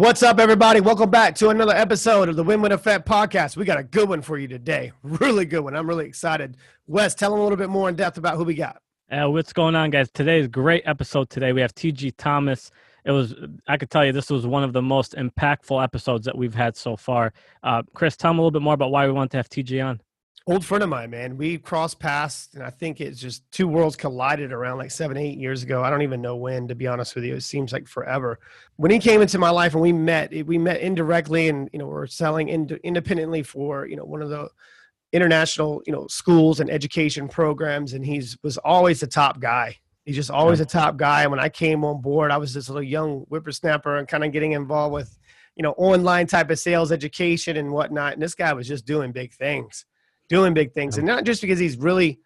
What's up, everybody? Welcome back to another episode of the Win Win Effect podcast. We got a good one for you today. Really good one. I'm really excited. Wes, tell them a little bit more in depth about who we got. Uh, what's going on, guys? Today's great episode. Today we have Tiji Thomas. It was, I could tell you, this was one of the most impactful episodes that we've had so far. Uh, Chris, tell them a little bit more about why we want to have Tiji on old friend of mine, man. We crossed paths, and I think it's just two worlds collided around like seven, eight years ago. I don't even know when, to be honest with you. It seems like forever. When he came into my life and we met, we met indirectly, and you know, we're selling ind- independently for you know one of the international you know schools and education programs, and he's was always the top guy. He's just always yeah. a top guy. And when I came on board, I was this little young whippersnapper and kind of getting involved with you know online type of sales education and whatnot. And this guy was just doing big things doing big things. And mm-hmm. not just because he's really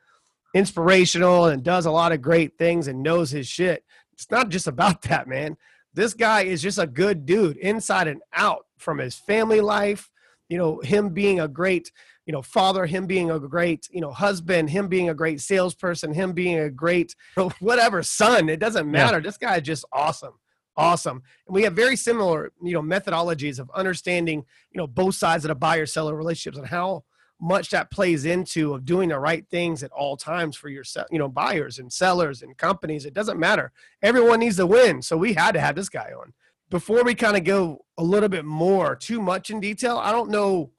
inspirational and does a lot of great things and knows his shit. It's not just about that, man. This guy is just a good dude inside and out from his family life, you know, him being a great, you know, father, him being a great, you know, husband, him being a great salesperson, him being a great whatever son. It doesn't matter. Yeah. This guy is just awesome awesome and we have very similar you know methodologies of understanding you know both sides of the buyer seller relationships and how much that plays into of doing the right things at all times for your you know buyers and sellers and companies it doesn't matter. Everyone needs to win so we had to have this guy on. Before we kind of go a little bit more too much in detail i don't know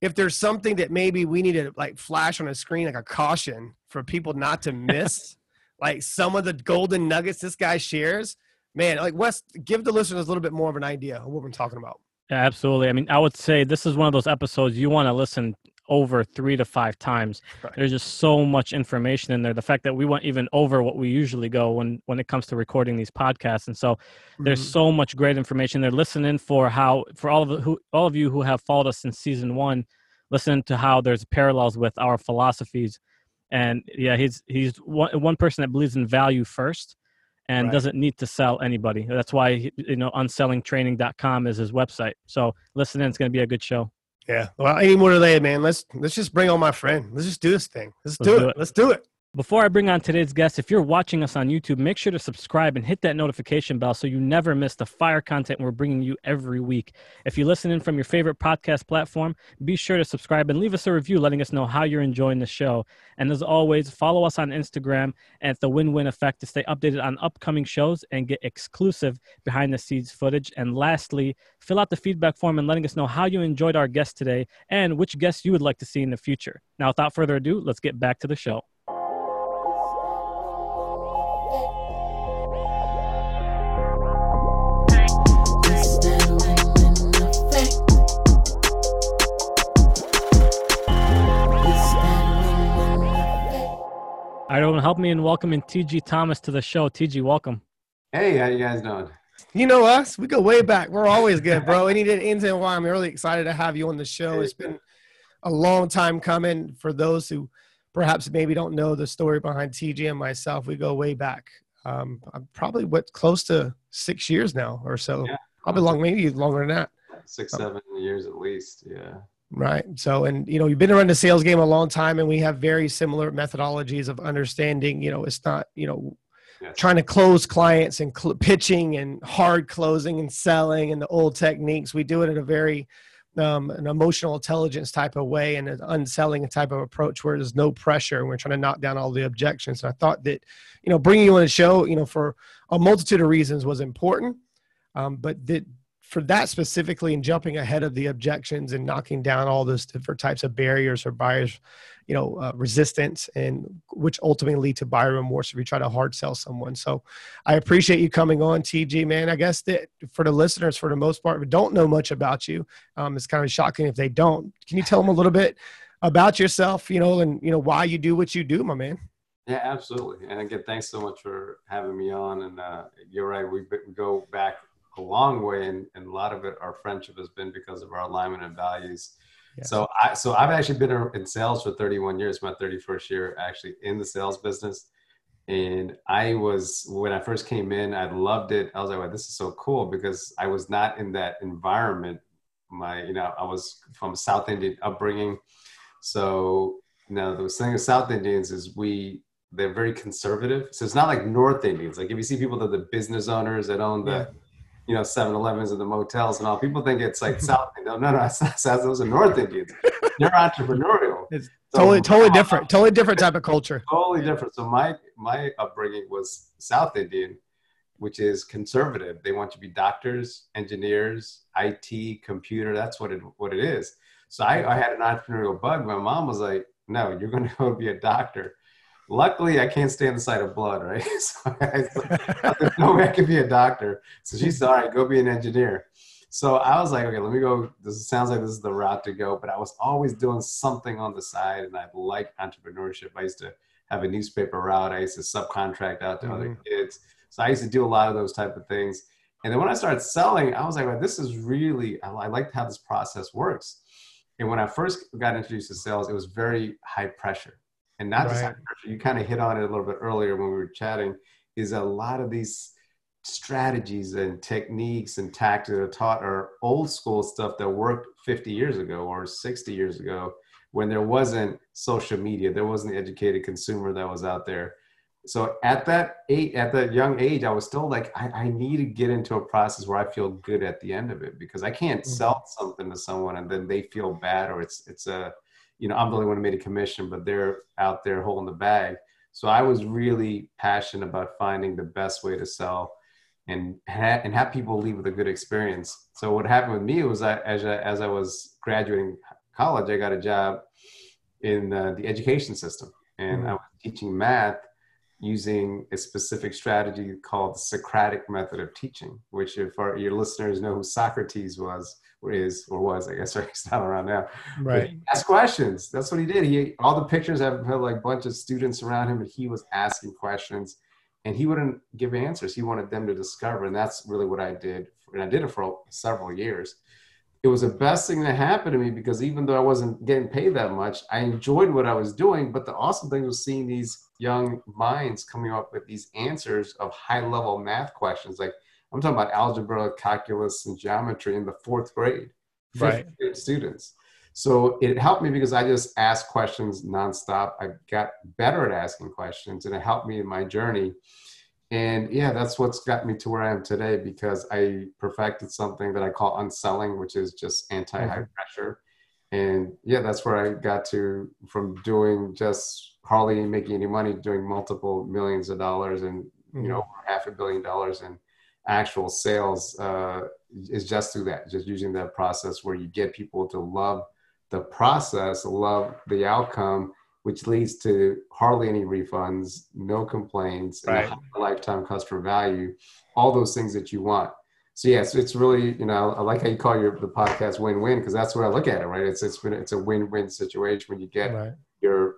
if there's something that maybe we need to like flash on a screen like a caution for people not to miss like some of the golden nuggets this guy shares. Man like wes give the listeners a little bit more of an idea of what we're talking about. Yeah, absolutely. I mean, I would say this is one of those episodes you want to listen over three to five times. Right. There's just so much information in there. The fact that we went even over what we usually go when when it comes to recording these podcasts, and so mm-hmm. there's so much great information there. Listening for how for all of who all of you who have followed us since season one, listen to how there's parallels with our philosophies. And yeah, he's he's one, one person that believes in value first and right. doesn't need to sell anybody. That's why you know unsellingtraining.com is his website. So listen in, it's going to be a good show. Yeah. Well, any more delay, man. Let's let's just bring on my friend. Let's just do this thing. Let's, let's do, do it. it. Let's do it. Before I bring on today's guest, if you're watching us on YouTube, make sure to subscribe and hit that notification bell so you never miss the fire content we're bringing you every week. If you listen in from your favorite podcast platform, be sure to subscribe and leave us a review letting us know how you're enjoying the show. And as always, follow us on Instagram at the Win Win Effect to stay updated on upcoming shows and get exclusive behind the scenes footage. And lastly, fill out the feedback form and letting us know how you enjoyed our guest today and which guests you would like to see in the future. Now, without further ado, let's get back to the show. All right, help me in welcoming Tiji Thomas to the show. Tiji, welcome. Hey, how you guys doing? You know us. We go way back. We're always good, bro. Any reason why I'm really excited to have you on the show. It's been a long time coming. For those who perhaps maybe don't know the story behind Tiji and myself, we go way back. Um, I'm probably what close to six years now or so. Yeah. Probably long, maybe longer than that. Six, seven years at least. Yeah. Right. So, and you know, you've been around the sales game a long time, and we have very similar methodologies of understanding. You know, it's not you know yes. trying to close clients and cl- pitching and hard closing and selling and the old techniques. We do it in a very um, an emotional intelligence type of way and an unselling type of approach where there's no pressure and we're trying to knock down all the objections. And I thought that, you know, bringing you on the show, you know, for a multitude of reasons was important, um, but that for that specifically and jumping ahead of the objections and knocking down all those different types of barriers or buyers you know uh, resistance and which ultimately lead to buyer remorse if you try to hard sell someone so i appreciate you coming on Tiji man i guess that for the listeners for the most part who don't know much about you um, it's kind of shocking if they don't can you tell them a little bit about yourself you know and you know why you do what you do my man yeah, absolutely. And again, thanks so much for having me on. And uh, you're right, we go back a long way, and, and a lot of it, our friendship has been because of our alignment and values. So I so I've actually been in sales for 31 years. My 31st year actually in the sales business, and I was when I first came in, I loved it. I was like, "Wow, this is so cool!" Because I was not in that environment. My you know I was from South Indian upbringing, so you know the thing with South Indians is we they're very conservative. So it's not like North Indians. Like if you see people that are the business owners that own the yeah you know 7-Elevens and the motels and all. People think it's like South. Indian. No, no, no. Those are North Indians. They're entrepreneurial. It's so, totally, totally different. Totally different type of culture. Totally different. So my my upbringing was South Indian, which is conservative. They want you to be doctors, engineers, IT, computer. That's what it what it is. So I, I had an entrepreneurial bug. My mom was like, "No, you're going to go be a doctor." Luckily, I can't stand the sight of blood, right? so I, like, no, way I can be a doctor. So she said, "All right, go be an engineer." So I was like, "Okay, let me go." This sounds like this is the route to go. But I was always doing something on the side, and I like entrepreneurship. I used to have a newspaper route. I used to subcontract out to mm-hmm. other kids. So I used to do a lot of those type of things. And then when I started selling, I was like, well, this is really, I, I like how this process works. And when I first got introduced to sales, it was very high pressure. And not right. just pressure, you kind of hit on it a little bit earlier when we were chatting, is a lot of these strategies and techniques and tactics that are taught are old school stuff that worked 50 years ago or 60 years ago when there wasn't social media, there wasn't the educated consumer that was out there so at that eight at that young age i was still like I, I, need to get into a process where i feel good at the end of it because i can't mm-hmm. sell something to someone and then they feel bad or it's it's a you know i'm the only one who made a commission but they're out there holding the bag. So i was really passionate about finding the best way to sell and ha- and have people leave with a good experience. So what happened with me was that as I, as I was graduating college i got a job in uh, the education system. And mm-hmm. i was teaching math using a specific strategy called the Socratic method of teaching, which if our, your listeners know who Socrates was or is or was, I guess, or he's not around now. Right. Ask questions. That's what he did. He all the pictures have had like a bunch of students around him, and he was asking questions, and he wouldn't give answers. He wanted them to discover, and that's really what I did. And I did it for several years it was the best thing that happened to me because even though I wasn't getting paid that much, I enjoyed what I was doing. But the awesome thing was seeing these young minds coming up with these answers of high level math questions. Like I'm talking about algebra, calculus, and geometry in the fourth grade, fifth right? Students. So it helped me because I just asked questions nonstop. I got better at asking questions, and it helped me in my journey and yeah that's what's got me to where i am today because i perfected something that i call unselling which is just anti-high mm-hmm. pressure and yeah that's where i got to from doing just hardly making any money doing multiple millions of dollars and you know mm-hmm. half a billion dollars in actual sales uh, is just through that just using that process where you get people to love the process love the outcome which leads to hardly any refunds, no complaints, right. and a lifetime customer value, all those things that you want. So yes, it's really you know I like how you call your the podcast win-win because that's what I look at it right. It's it's it's a win-win situation when you get right. your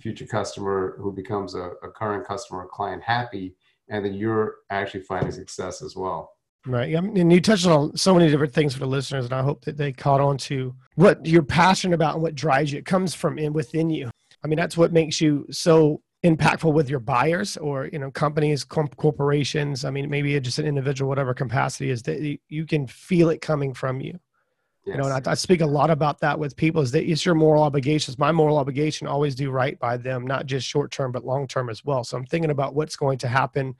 future customer who becomes a, a current customer or client happy, and then you're actually finding success as well. Right. And you touched on so many different things for the listeners, and I hope that they caught on to what you're passionate about and what drives you. It comes from in within you. I mean, that's what makes you so impactful with your buyers or you know companies corporations i mean maybe just an individual whatever capacity is that you can feel it coming from you yes. you know and I, I, speak a lot about that with people is that it's your moral obligations. My moral obligation always do right by them not just short term but long term as well. So i'm thinking about what's going to happen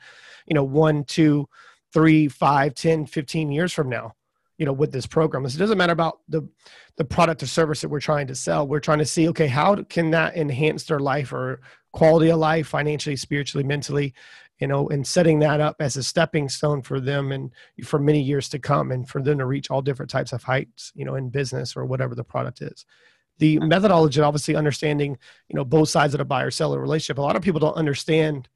you know one two three five ten fifteen years from now you know with this program. It doesn't matter about the the product or service that we're trying to sell. We're trying to see okay how can that enhance their life or quality of life financially spiritually mentally you know and setting that up as a stepping stone for them and for many years to come and for them to reach all different types of heights you know in business or whatever the product is. The methodology obviously understanding you know both sides of the buyer seller relationship. A lot of people don't understand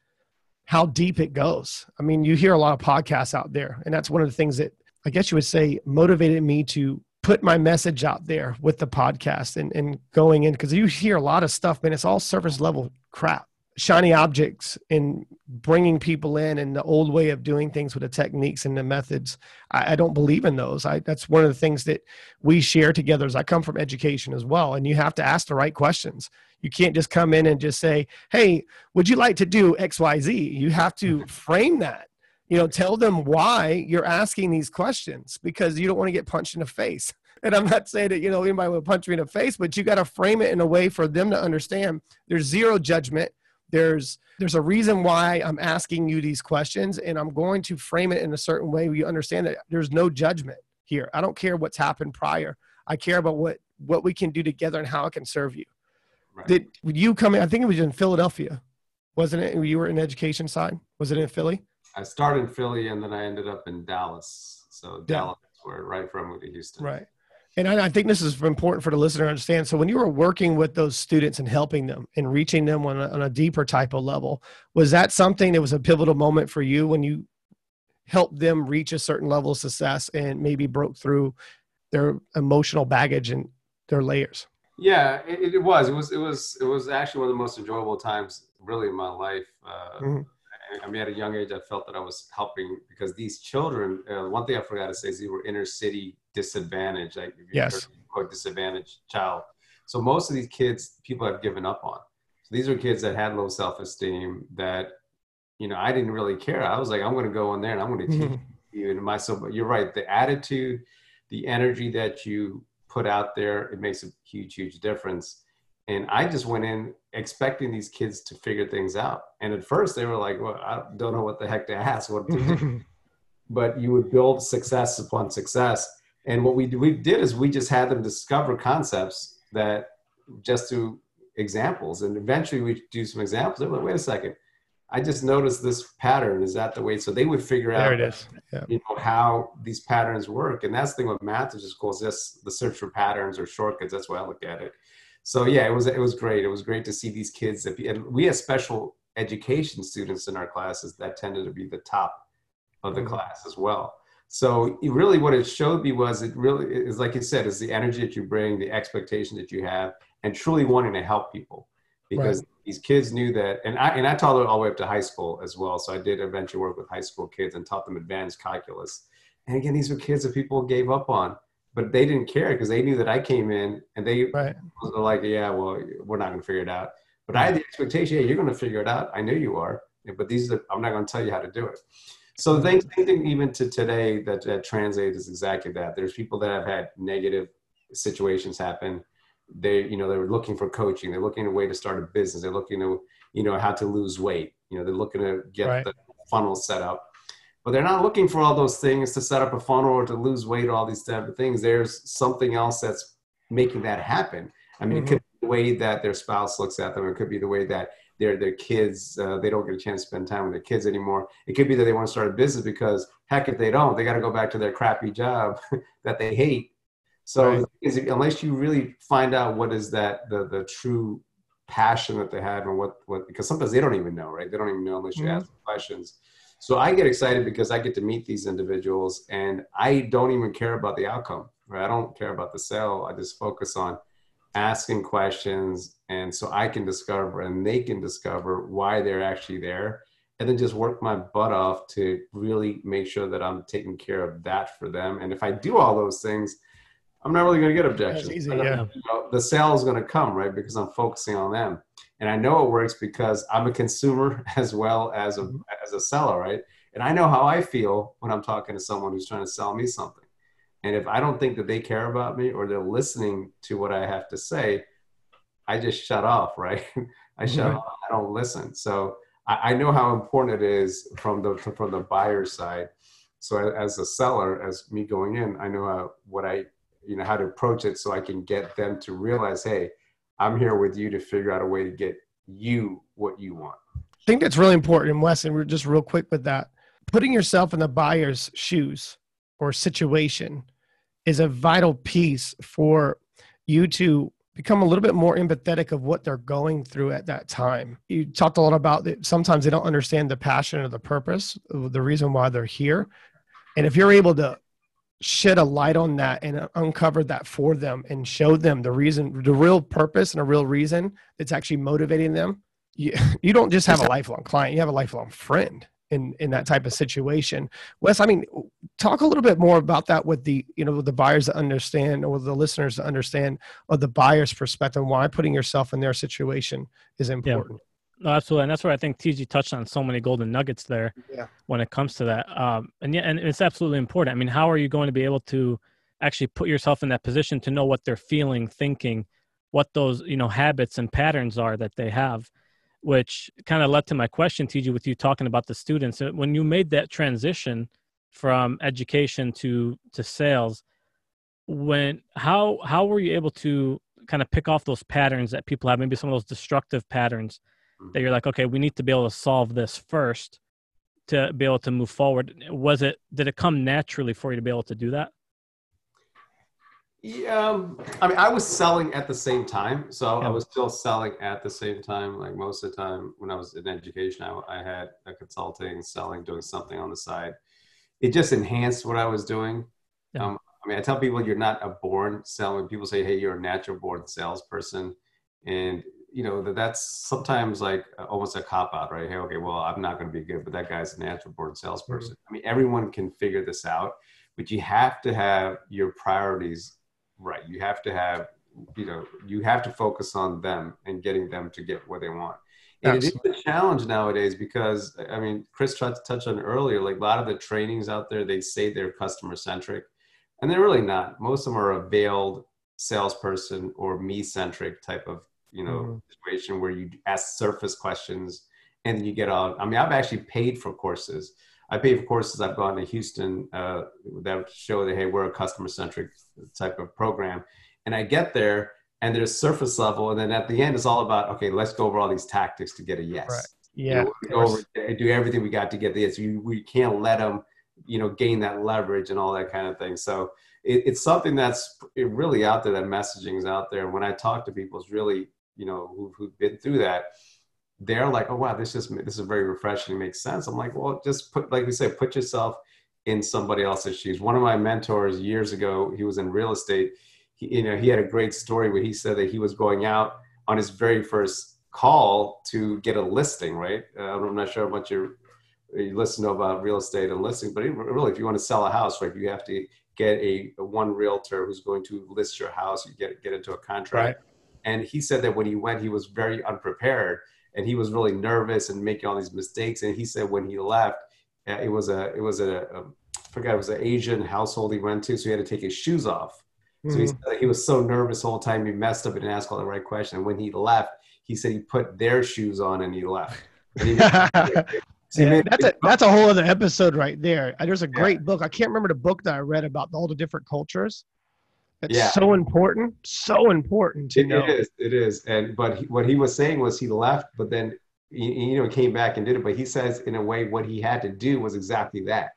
how deep it goes. I mean you hear a lot of podcasts out there and that's one of the things that I guess you would say, motivated me to put my message out there with the podcast and, and going in because you hear a lot of stuff, man. It's all surface level crap, shiny objects, and bringing people in and the old way of doing things with the techniques and the methods. I, I don't believe in those. I, that's one of the things that we share together. As I come from education as well, and you have to ask the right questions. You can't just come in and just say, "Hey, would you like to do X, Y, Z?" You have to frame that you know tell them why you're asking these questions because you don't want to get punched in the face and i'm not saying that you know anybody will punch me in the face but you got to frame it in a way for them to understand there's zero judgment there's there's a reason why i'm asking you these questions and i'm going to frame it in a certain way where you understand that there's no judgment here. I don't care what's happened prior. I care about what what we can do together and how it can serve you. Right. did you come in i think it was in philadelphia wasn't it? You were in education side. Was it in philly? I started in philly and then i ended up in dallas. So dallas where right from to houston. Right and I, I, think this is important for the listener to understand. So when you were working with those students and helping them and reaching them on a, on a deeper type of level, was that something that was a pivotal moment for you when you helped them reach a certain level of success and maybe broke through their emotional baggage and their layers? Yeah, it, it was. It was. It was. It was actually one of the most enjoyable times, really, in my life. Uh, mm-hmm. I mean, at a young age, I felt that I was helping because these children. Uh, one thing I forgot to say is they were inner city disadvantaged. Like yes, quote disadvantaged child. So most of these kids, people have given up on. So these are kids that had low self esteem. That you know, I didn't really care. I was like, I'm going to go in there and I'm going to teach you. And myself, but you're right. The attitude, the energy that you put out there, it makes a huge, huge difference. And I just went in expecting these kids to figure things out. And at first they were like, well, I don't know what the heck to ask. What to but you would build success upon success. And what we, we did is we just had them discover concepts that just through examples. And eventually we do some examples. They're like, wait a second. I just noticed this pattern. Is that the way? So they would figure out, it is. Yeah. you know, how these patterns work. And that's the thing with math is just cool. It's just the search for patterns or shortcuts. That's why I look at it so yeah, it was it was great. It was great to see these kids. And we had special education students in our classes that tended to be the top of the mm-hmm. class as well. So really, what it showed me was it really is like you said, is the energy that you bring, the expectation that you have, and truly wanting to help people. Because right. these kids knew that, and I and I taught them all the way up to high school as well. So I did eventually work with high school kids and taught them advanced calculus. And again, these were kids that people gave up on but they didn't care because they knew that I came in and they right. were like, yeah, well, we're not going to figure it out. But I had mm. the expectation, yeah, you're going to figure it out. I know you are, but these are, I'm not going to tell you how to do it. So the mm. same thing even to today that, that translates is exactly that. There's people that have had negative situations happen. They, you know, they're looking for coaching. They're looking a way to start a business. They're looking to, you know, how to lose weight. You know, they're looking to get right. the funnel set up but they're not looking for all those things to set up a funnel or to lose weight or all these type of things. There's something else that's making that happen. I mean mm-hmm. it could be the way that their spouse looks at them. It could be the way that their their kids uh, they don't get a chance to spend time with their kids anymore. It could be that they want to start a business because heck if they don't they got to go back to their crappy job that they hate. So right. is, unless you really find out what is that the the true passion that they have and what what because sometimes they don't even know right? They don't even know unless you mm-hmm. ask questions so I get excited because I get to meet these individuals and I don't even care about the outcome. Right? I don't care about the sale. I just focus on asking questions and so I can discover and they can discover why they're actually there and then just work my butt off to really make sure that I'm taking care of that for them. And if I do all those things, I'm not really going to get objections. Easy, yeah. You know, the sale is going to come, right? Because I'm focusing on them and I know it works because I'm a consumer as well as a mm-hmm. as a seller, right? And I know how I feel when I'm talking to someone who's trying to sell me something. And if I don't think that they care about me or they're listening to what I have to say, I just shut off, right? I shut mm-hmm. off. I don't listen. So I, I, know how important it is from the from the buyer side. So as a seller, as me going in, I know how, what I you know how to approach it so I can get them to realize, hey, I'm here with you to figure out a way to get you what you want. I think that's really important. And Wes, and we're just real quick with that. Putting yourself in the buyer's shoes or situation is a vital piece for you to become a little bit more empathetic of what they're going through at that time. You talked a lot about that sometimes they don't understand the passion or the purpose, the reason why they're here. And if you're able to shed a light on that and uh, uncover that for them and show them the reason the real purpose and a real reason that's actually motivating them. You, you don't just have a lifelong client you have a lifelong friend in in that type of situation. Wes i mean talk a little bit more about that with the you know with the buyers that understand or the listeners to understand of the buyer's perspective why putting yourself in their situation is important. yeah. No, absolutely, and that's where I think Tiji touched on so many golden nuggets there. Yeah. When it comes to that, um, and yeah, and it's absolutely important. I mean, how are you going to be able to actually put yourself in that position to know what they're feeling, thinking, what those you know habits and patterns are that they have? which kind of led to my question, Tiji, with you talking about the students. When you made that transition from education to to sales, when how how were you able to kind of pick off those patterns that people have, maybe some of those destructive patterns that Mm-hmm. you're like, okay, we need to be able to solve this first to be able to move forward. Was it did it come naturally for you to be able to do that? Yeah, um, I mean, I was selling at the same time, so Yeah. I was still selling at the same time. Like most of the time, when I was in education, I, I had a consulting, selling, doing something on the side. It just enhanced what I was doing. Yeah. Um, I mean, I tell people you're not a born selling. People say, "Hey, you're a natural born salesperson," and you know that that's sometimes like almost a cop out, right? Hey, okay, well, I'm not going to be good, but that guy's a natural born mm-hmm. salesperson. I mean, everyone can figure this out, but you have to have your priorities right. You have to have, you know, you have to focus on them and getting them to get what they want. And it is a challenge nowadays because I mean, Chris tried to touch on earlier. Like a lot of the trainings out there, they say they're customer centric, and they're really not. Most of them are a veiled salesperson or me centric type of you know Mhm. situation where you ask surface questions and then you get on. I mean, I've actually paid for courses. I paid for courses. I've gone to Houston uh, that show that hey, we're a customer centric type of program, and I get there and there's surface level, and then at the end it's all about okay, let's go over all these tactics to get a yes. Right. You Yeah. know, we go over, do everything we got to get the yes. You, we can't let them, you know, gain that leverage and all that kind of thing. So it, it's something that's really out there. That messaging is out there. And when I talk to people, it's really, you know, who, who've been through that. They're like, oh wow, this is this is very refreshing. It makes sense. I'm like, well, just put, like we said, put yourself in somebody else's shoes. One of my mentors years ago, he was in real estate. He, you know, he had a great story where he said that he was going out on his very first call to get a listing, right? Uh, I'm not sure how much you listen to about real estate and listing, but really, if you want to sell a house, right, you have to get a, a one realtor who's going to list your house. You get get into a contract. Right. And he said that when he went, he was very unprepared, and he was really nervous and making all these mistakes. And he said when he left, uh, it was a it was a, a I forgot it was an Asian household he went to, so he had to take his shoes off. So he, Mhm. said that he was so nervous the whole time he messed up and didn't ask all the right questions. And when he left, he said he put their shoes on and he left. And he- Yeah, that's a that's a whole other episode right there. Uh, There's a great book. I can't remember the book that I read about all the different cultures. It's Yeah. so important, so important to It- know. it is, it is. And but he, what he was saying was he left, but then you, you know came back and did it. But he says in a way what he had to do was exactly that.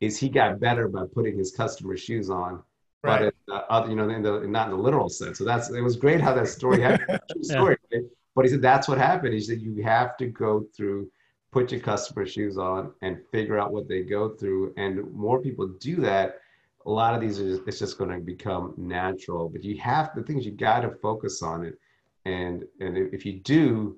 Is he got better by putting his customer's shoes on, Right. but in the other, you know, in the not in the literal sense. So that's it was great how that story happened. Yeah. story. right? But he said that's what happened. He said you have to go through, put your customer's shoes on, and figure out what they go through. And more people do that. A lot of these are just, it's just going to become natural. But you have the things you got to focus on it, and and if you do,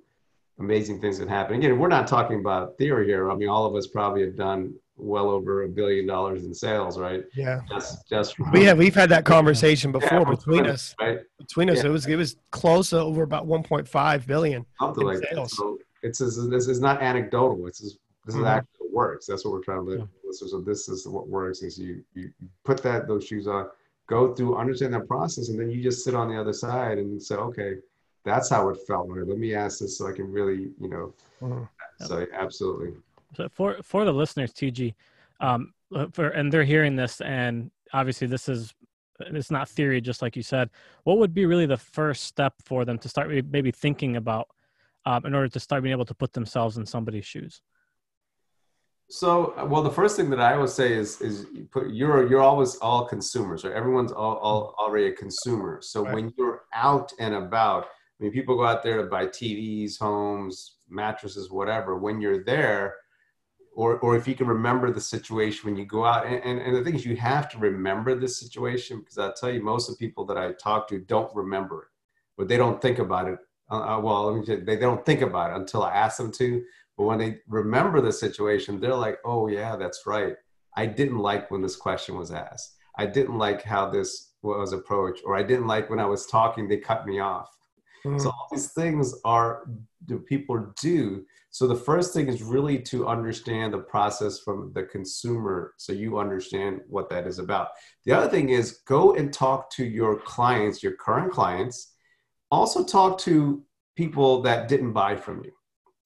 amazing things can happen. Again, we're not talking about theory here. I mean, all of us probably have done well over a billion dollars in sales, right? Yeah. Just just from- We have we've had that conversation before from between Twitter, us. right? Between us, Yeah. it was it was close to over about 1.5 billion. something in like that. sales. So it's this is not anecdotal. It's just, this is Mhm. actually what works. That's what we're trying to Yeah. live. So, so this is what works is you, you you put that those shoes on, go through, understand that process, and then you just sit on the other side and say, okay, that's how it felt. Right? Let me ask this so I can really, you know. Mhm. So absolutely. So for for the listeners, Tiji, um, for and they're hearing this, and obviously this is it's not theory, just like you said. What would be really the first step for them to start maybe thinking about um, in order to start being able to put themselves in somebody's shoes? So, uh, well, the first thing that I always say is, is you put, you're, you're always all consumers, right? Everyone's all, all already a consumer. So Right. when you're out and about, I mean, people go out there to buy TVs, homes, mattresses, whatever. When you're there, or, or if you can remember the situation when you go out, and, and, and the thing is, you have to remember this situation because I'll tell you, most of the people that I talk to don't remember it, but they don't think about it. Uh, uh, well, let me say, they don't think about it until I ask them to. But when they remember the situation, they're like, oh, yeah, that's right. I didn't like when this question was asked. I didn't like how this was approached, or I didn't like when I was talking, they cut me off. Mhm. So all these things are do people do. So the first thing is really to understand the process from the consumer so you understand what that is about. The other thing is go and talk to your clients, your current clients. Also talk to people that didn't buy from you.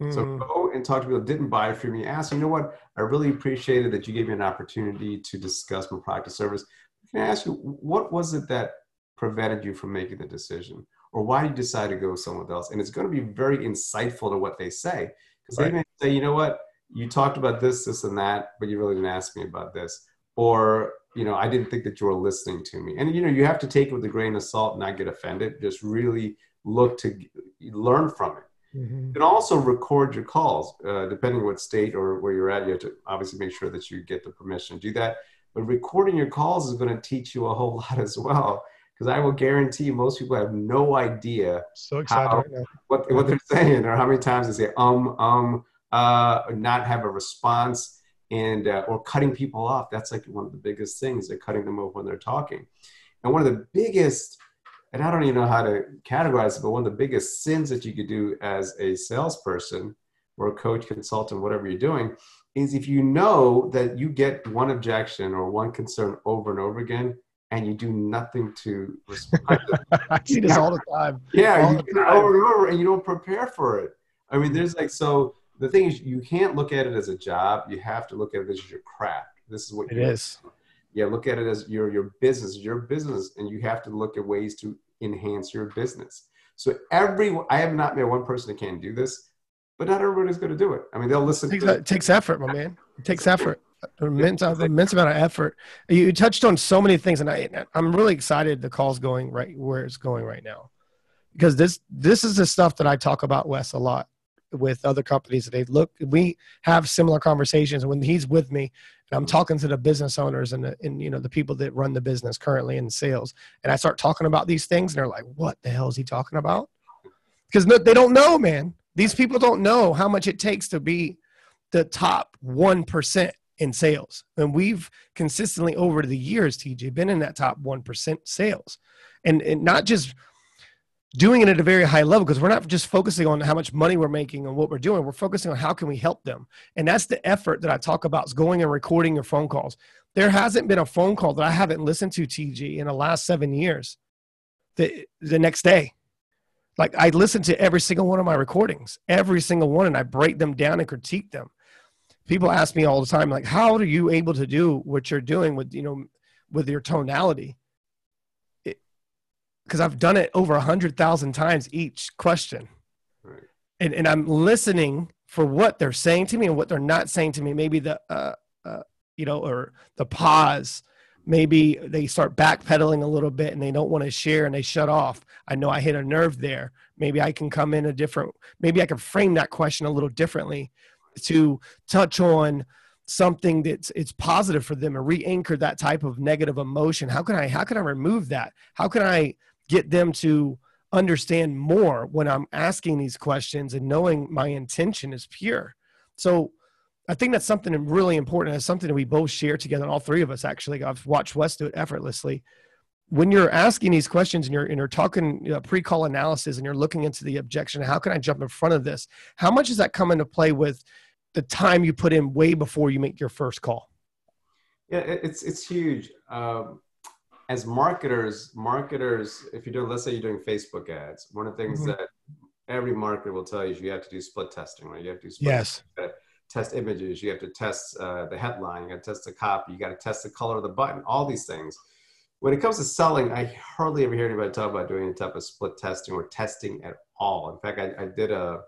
Mm. So go and talk to people that didn't buy it from you. Ask, you know what? I really appreciated that you gave me an opportunity to discuss my product or service. Can I ask you, what was it that prevented you from making the decision? Or why did you decide to go somewhere else? And it's going to be very insightful to what they say. Because right. they may say, you know what? You talked about this, this, and that, but you really didn't ask me about this. Or, you know, I didn't think that you were listening to me. And, you know, you have to take it with a grain of salt and not get offended. Just really look to learn from it Mm-hmm. You can also record your calls, uh, depending what state or where you're at. You have to obviously make sure that you get the permission to do that. But recording your calls is going to teach you a whole lot as well. Because I will guarantee most people have no idea so how, right what, what they're saying or how many times they say um, um, uh, not have a response and uh, or cutting people off. That's like one of the biggest things. They're cutting them off when they're talking. And one of the biggest and I don't even know how to categorize it, but one of the biggest sins that you could do as a salesperson or a coach, consultant, whatever you're doing, is if you know that you get one objection or one concern over and over again, and you do nothing to respond. I see this all the time. Yeah, all you do over and over, and you don't prepare for it. I mean, there's like so. The thing is, you can't look at it as a job. You have to look at it as your craft. This is what it is yeah look at it as your your business your business and you have to look at ways to enhance your business. So every i have not met one person that can do this but not everybody's going to do it. I mean they'll listen it takes, to it. takes effort my man. It takes effort. Immense, immense amount of effort. You touched on so many things and I, i'm really excited the call's going right where it's going right now. Because this this is the stuff that i talk about wes a lot with other companies they look we have similar conversations when he's with me and i'm talking to the business owners and, the, and you know the people that run the business currently in sales and i start talking about these things and they're like what the hell is he talking about? Because they don't know man. These people don't know how much it takes to be the top 1% in sales and we've consistently over the years Tiji been in that top 1% sales and, and not just doing it at a very high level because we're not just focusing on how much money we're making and what we're doing. We're focusing on how can we help them. And that's the effort that i talk about is going and recording your phone calls. There hasn't been a phone call that i haven't listened to Tiji in the last seven years the, the next day. Like i listen to every single one of my recordings every single one and i break them down and critique them. People ask me all the time like how are you able to do what you're doing with you know with your tonality because I've done it over a hundred thousand times each question. Right. And, and I'm listening for what they're saying to me and what they're not saying to me. Maybe the, uh, uh, you know, or the pause. Maybe they start backpedaling a little bit and they don't want to share and they shut off. I know I hit a nerve there. Maybe I can come in a different, maybe I can frame that question a little differently to touch on something that's it's positive for them and re-anchor that type of negative emotion how can i how can i remove that how can i get them to understand more when I'm asking these questions and knowing my intention is pure. So I think that's something really important. It's something that we both share together, all three of us actually. I've watched Wes do it effortlessly. When you're asking these questions and you're, and you're talking you know, pre-call analysis and you're looking into the objection, how can I jump in front of this? How much does that come into play with the time you put in way before you make your first call? Yeah, it's it's huge. Um, as marketers, marketers, if you're doing, let's say you're doing Facebook ads, one of the things mm-hmm. that every marketer will tell you is you have to do split testing, right? You have to do split yes. test images, you have to test uh, the headline, you got to test the copy, you got to test the color of the button, all these things. When it comes to selling, I hardly ever hear anybody talk about doing a type of split testing or testing at all. In fact, I, I did a,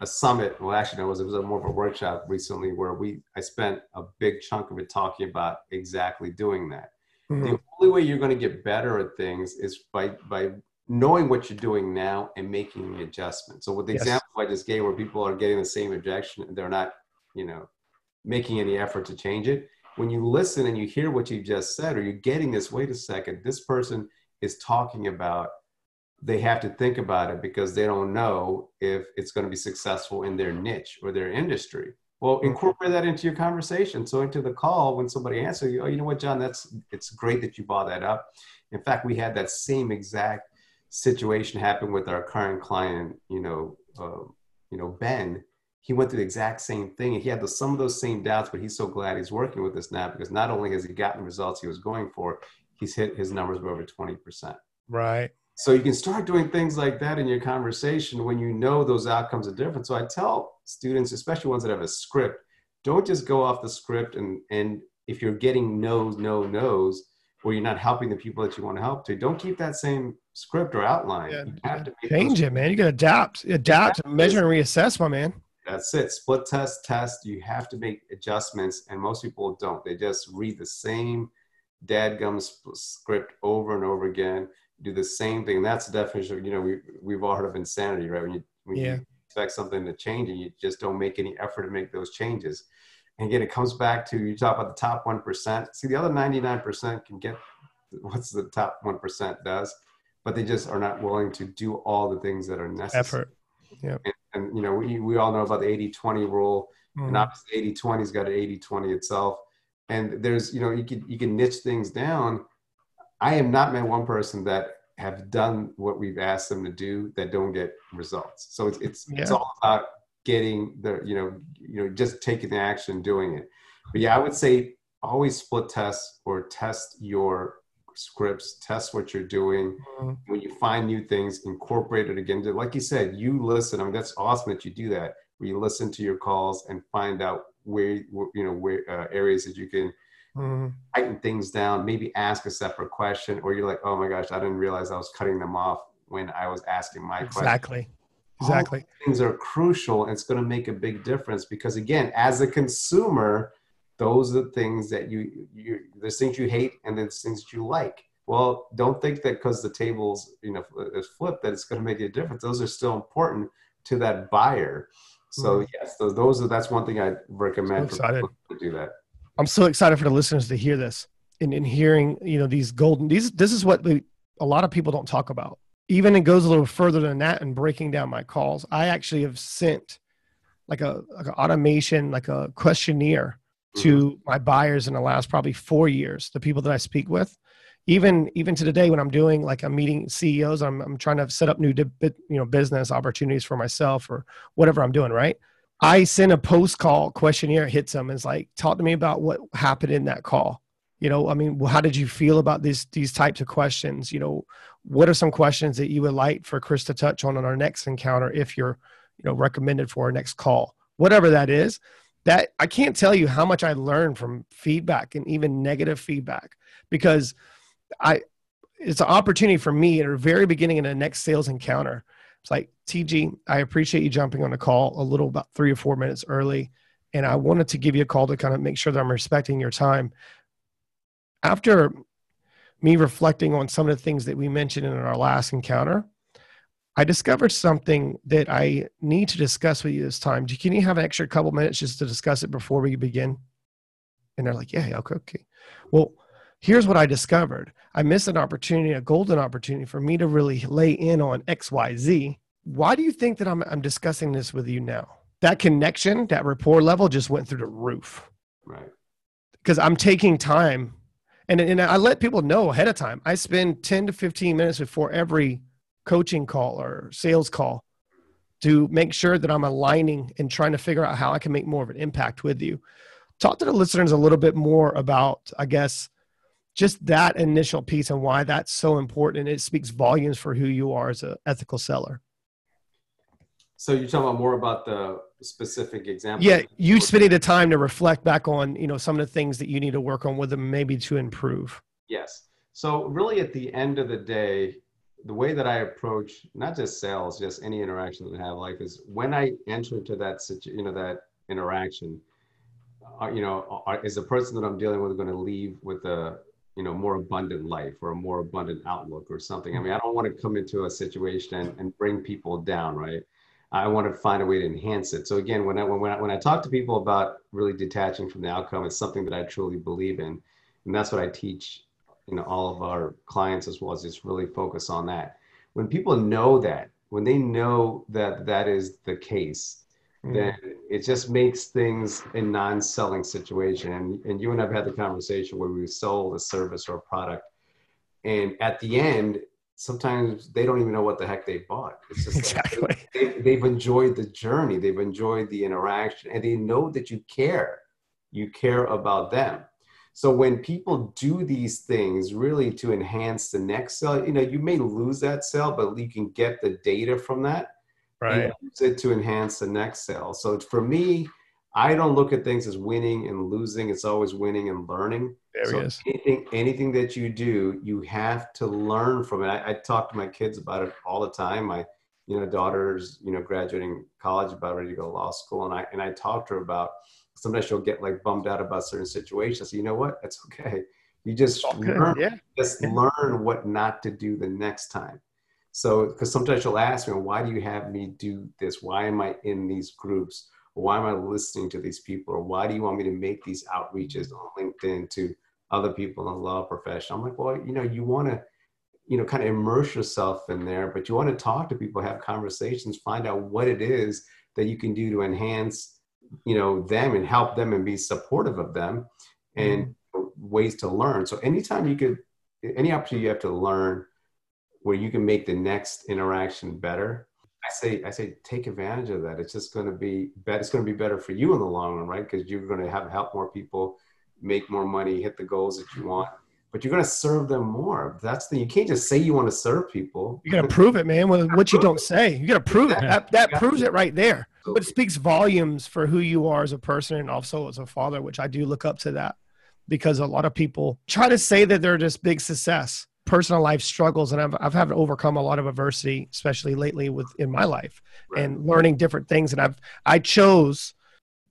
a summit. Well, actually, no, it was, it was a more of a workshop recently where we I spent a big chunk of it talking about exactly doing that. Mm-hmm. The only way you're going to get better at things is by by knowing what you're doing now and making the adjustment. So with the yes. example I just gave, where people are getting the same objection and they're not, you know, making any effort to change it. When you listen and you hear what you just said, or you're getting this, wait a second, this person is talking about they have to think about it because they don't know if it's going to be successful in their niche or their industry. Well, incorporate that into your conversation. So into the call, when somebody answers you, oh, you know what, John, that's it's great that you brought that up. In fact, we had that same exact situation happen with our current client. You know, uh, you know, Ben. He went through the exact same thing, and he had the, some of those same doubts. But he's so glad he's working with us now because not only has he gotten the results he was going for, he's hit his numbers by over twenty percent. Right. So you can start doing things like that in your conversation when you know those outcomes are different. So I tell students, especially ones that have a script, don't just go off the script and and if you're getting no's, no, no's, or you're not helping the people that you want to help to, don't keep that same script or outline. Yeah, you have to change it, man. You got to adapt, adapt, measure and reassess, my man. That's it. Split test, test. You have to make adjustments, and most people don't. They just read the same dadgum script over and over again. Do the same thing. And that's the definition of you know we we've all heard of insanity, right? When you when yeah. you expect something to change and you just don't make any effort to make those changes. And again, it comes back to you talk about the top one percent. See, the other ninety nine percent can get what's the top one percent does, but they just are not willing to do all the things that are necessary. Effort. Yeah. And, and, you know, we, we all know about the 80 20 rule. Mm. And obviously 80 20's got an 80 20 itself. And there's, you know, you can you can niche things down. I am not met one person that have done what we've asked them to do that don't get results. So it's it's, yeah. it's all about getting the, you know, you know, just taking the action, doing it. But yeah, I would say always split test or test your scripts, test what you're doing. Mm-hmm. When you find new things, incorporate it again. Like you said, you listen. I mean, that's awesome that you do that. Where you listen to your calls and find out where you know where uh, areas that you can mm-hmm. tighten things down. Maybe ask a separate question, or you're like, oh my gosh, I didn't realize I was cutting them off when I was asking my question. Exactly. Exactly. things are crucial. And it's going to make a big difference because, again, as a consumer, those are the things that you you there's things you hate and there's things that you like well don't think that because the tables you know is flipped that it's going to make a difference those are still important to that buyer so mm. yes those, those are that's one thing i recommend so to do that i'm so excited for the listeners to hear this and in hearing you know these golden these this is what we, a lot of people don't talk about. Even it goes a little further than that and breaking down my calls. I actually have sent like a like an automation like a questionnaire to mm-hmm. my buyers in the last probably four years the people that i speak with. Even even to today when i'm doing like i'm meeting ceos i'm, I'm trying to set up new you know business opportunities for myself or whatever i'm doing right i send a post call questionnaire hits them. And it's like talk to me about what happened in that call. You know i mean how did you feel about these these types of questions? You know what are some questions that you would like for chris to touch on on our next encounter if you're you know recommended for our next call? Whatever that is that I can't tell you how much I learned from feedback and even negative feedback because I it's an opportunity for me at the very beginning in the next sales encounter. It's like Tiji, I appreciate you jumping on the call a little about three or four minutes early. And I wanted to give you a call to kind of make sure that I'm respecting your time. After me reflecting on some of the things that we mentioned in our last encounter, I discovered something that I need to discuss with you this time. Can you have an extra couple minutes just to discuss it before we begin? And they're like, yeah, yeah, okay, okay. Well, here's what I discovered. I missed an opportunity, a golden opportunity for me to really lay in on XYZ. Why do you think that I'm, I'm discussing this with you now? That connection, that rapport level just went through the roof. Right. Because I'm taking time and, and I let people know ahead of time. I spend 10 to 15 minutes before every coaching call or sales call to make sure that I'm aligning and trying to figure out how I can make more of an impact with you. Talk to the listeners a little bit more about, I guess, just that initial piece and why that's so important it speaks volumes for who you are as an ethical seller. So you're talking about more about the specific example. Yeah, you spending the time to reflect back on, you know, some of the things that you need to work on with them, maybe to improve. Yes. So really, at the end of the day, the way that I approach not just sales, just any interaction that I have life is when I enter into that you know that interaction, uh, you know, uh, is the person that I'm dealing with going to leave with a you know more abundant life or a more abundant outlook or something? I mean, I mm-hmm. don't want to come into a situation and, and bring people down, right? I want to find a way to enhance it. So again, when I when I, when I talk to people about really detaching from the outcome, it's something that I truly believe in, and that's what I teach you know all of our clients as well as just really focus on that when people know that when they know that that is the case mm. then it just makes things a non-selling situation. And, and you and i've had the conversation where we sold a service or a product and at the end sometimes they don't even know what the heck they bought. It's just exactly. like they, they've enjoyed the journey. They've enjoyed the interaction and they know that you care. You care about them. So when people do these things really to enhance the next cell, you know, you may lose that cell, but you can get the data from that right. use it to enhance the next sale. So for me, I don't look at things as winning and losing. It's always winning and learning. There so is. Anything, anything that you do, you have to learn from it. I, I talk to my kids about it all the time. My, you know, daughter's, you know, graduating college, about ready to go to law school, and I and I talk to her about sometimes she'll get like bummed out about certain situations. So you know what? That's okay. You just learn, yeah. just learn what not to do the next time. So because sometimes you'll ask me, why do you have me do this? Why am I in these groups? Why am I listening to these people? Or why do you want me to make these outreaches on LinkedIn to other people in the law profession? I'm like, well, you know, you want to, you know, kind of immerse yourself in there, but you want to talk to people, have conversations, find out what it is that you can do to enhance, you know, them and help them and be supportive of them and mm-hmm. ways to learn. So anytime you could, any opportunity you have to learn where you can make the next interaction better, I say, I say, take advantage of that. It's just going to be better. It's going to be better for you in the long run, right? Because you're going to have help more people, make more money, hit the goals that you want. But you're going to serve them more. That's the. You can't just say you want to serve people. You got to prove it, man. With what you don't say, you got to prove it. That, that Yeah. proves it right there. But it speaks volumes for who you are as a person and also as a father, which I do look up to that because a lot of people try to say that they're just big success, personal life struggles, and I've I've had to overcome a lot of adversity, especially lately with in my life Right. and learning different things. And I've I chose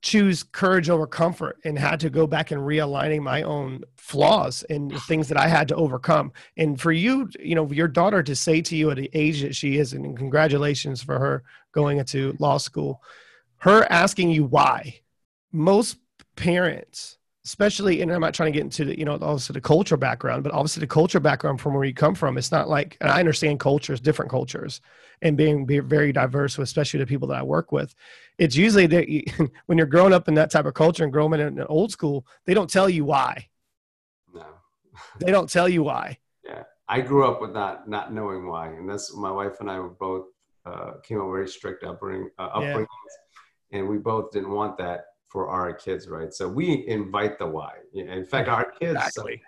choose courage over comfort and had to go back and realigning my own flaws and the things that I had to overcome. And for you, you know, your daughter to say to you at the age that she is, and congratulations for her going into law school, her asking you why. Most parents, especially, and I'm not trying to get into the, you know, obviously the culture background, but obviously the culture background from where you come from, it's not like, and I understand cultures, different cultures, and being be very diverse, with especially the people that I work with. It's usually that you, when you're growing up in that type of culture and growing up in an old school, they don't tell you why. No. They don't tell you why. Yeah, I grew up with not not knowing why, and that's my wife and I were both uh, came up very strict upbringing, uh, Yeah. and we both didn't want that for our kids, right? So we invite the why. In fact, our kids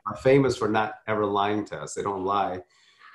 are famous for not ever lying to us. They don't lie,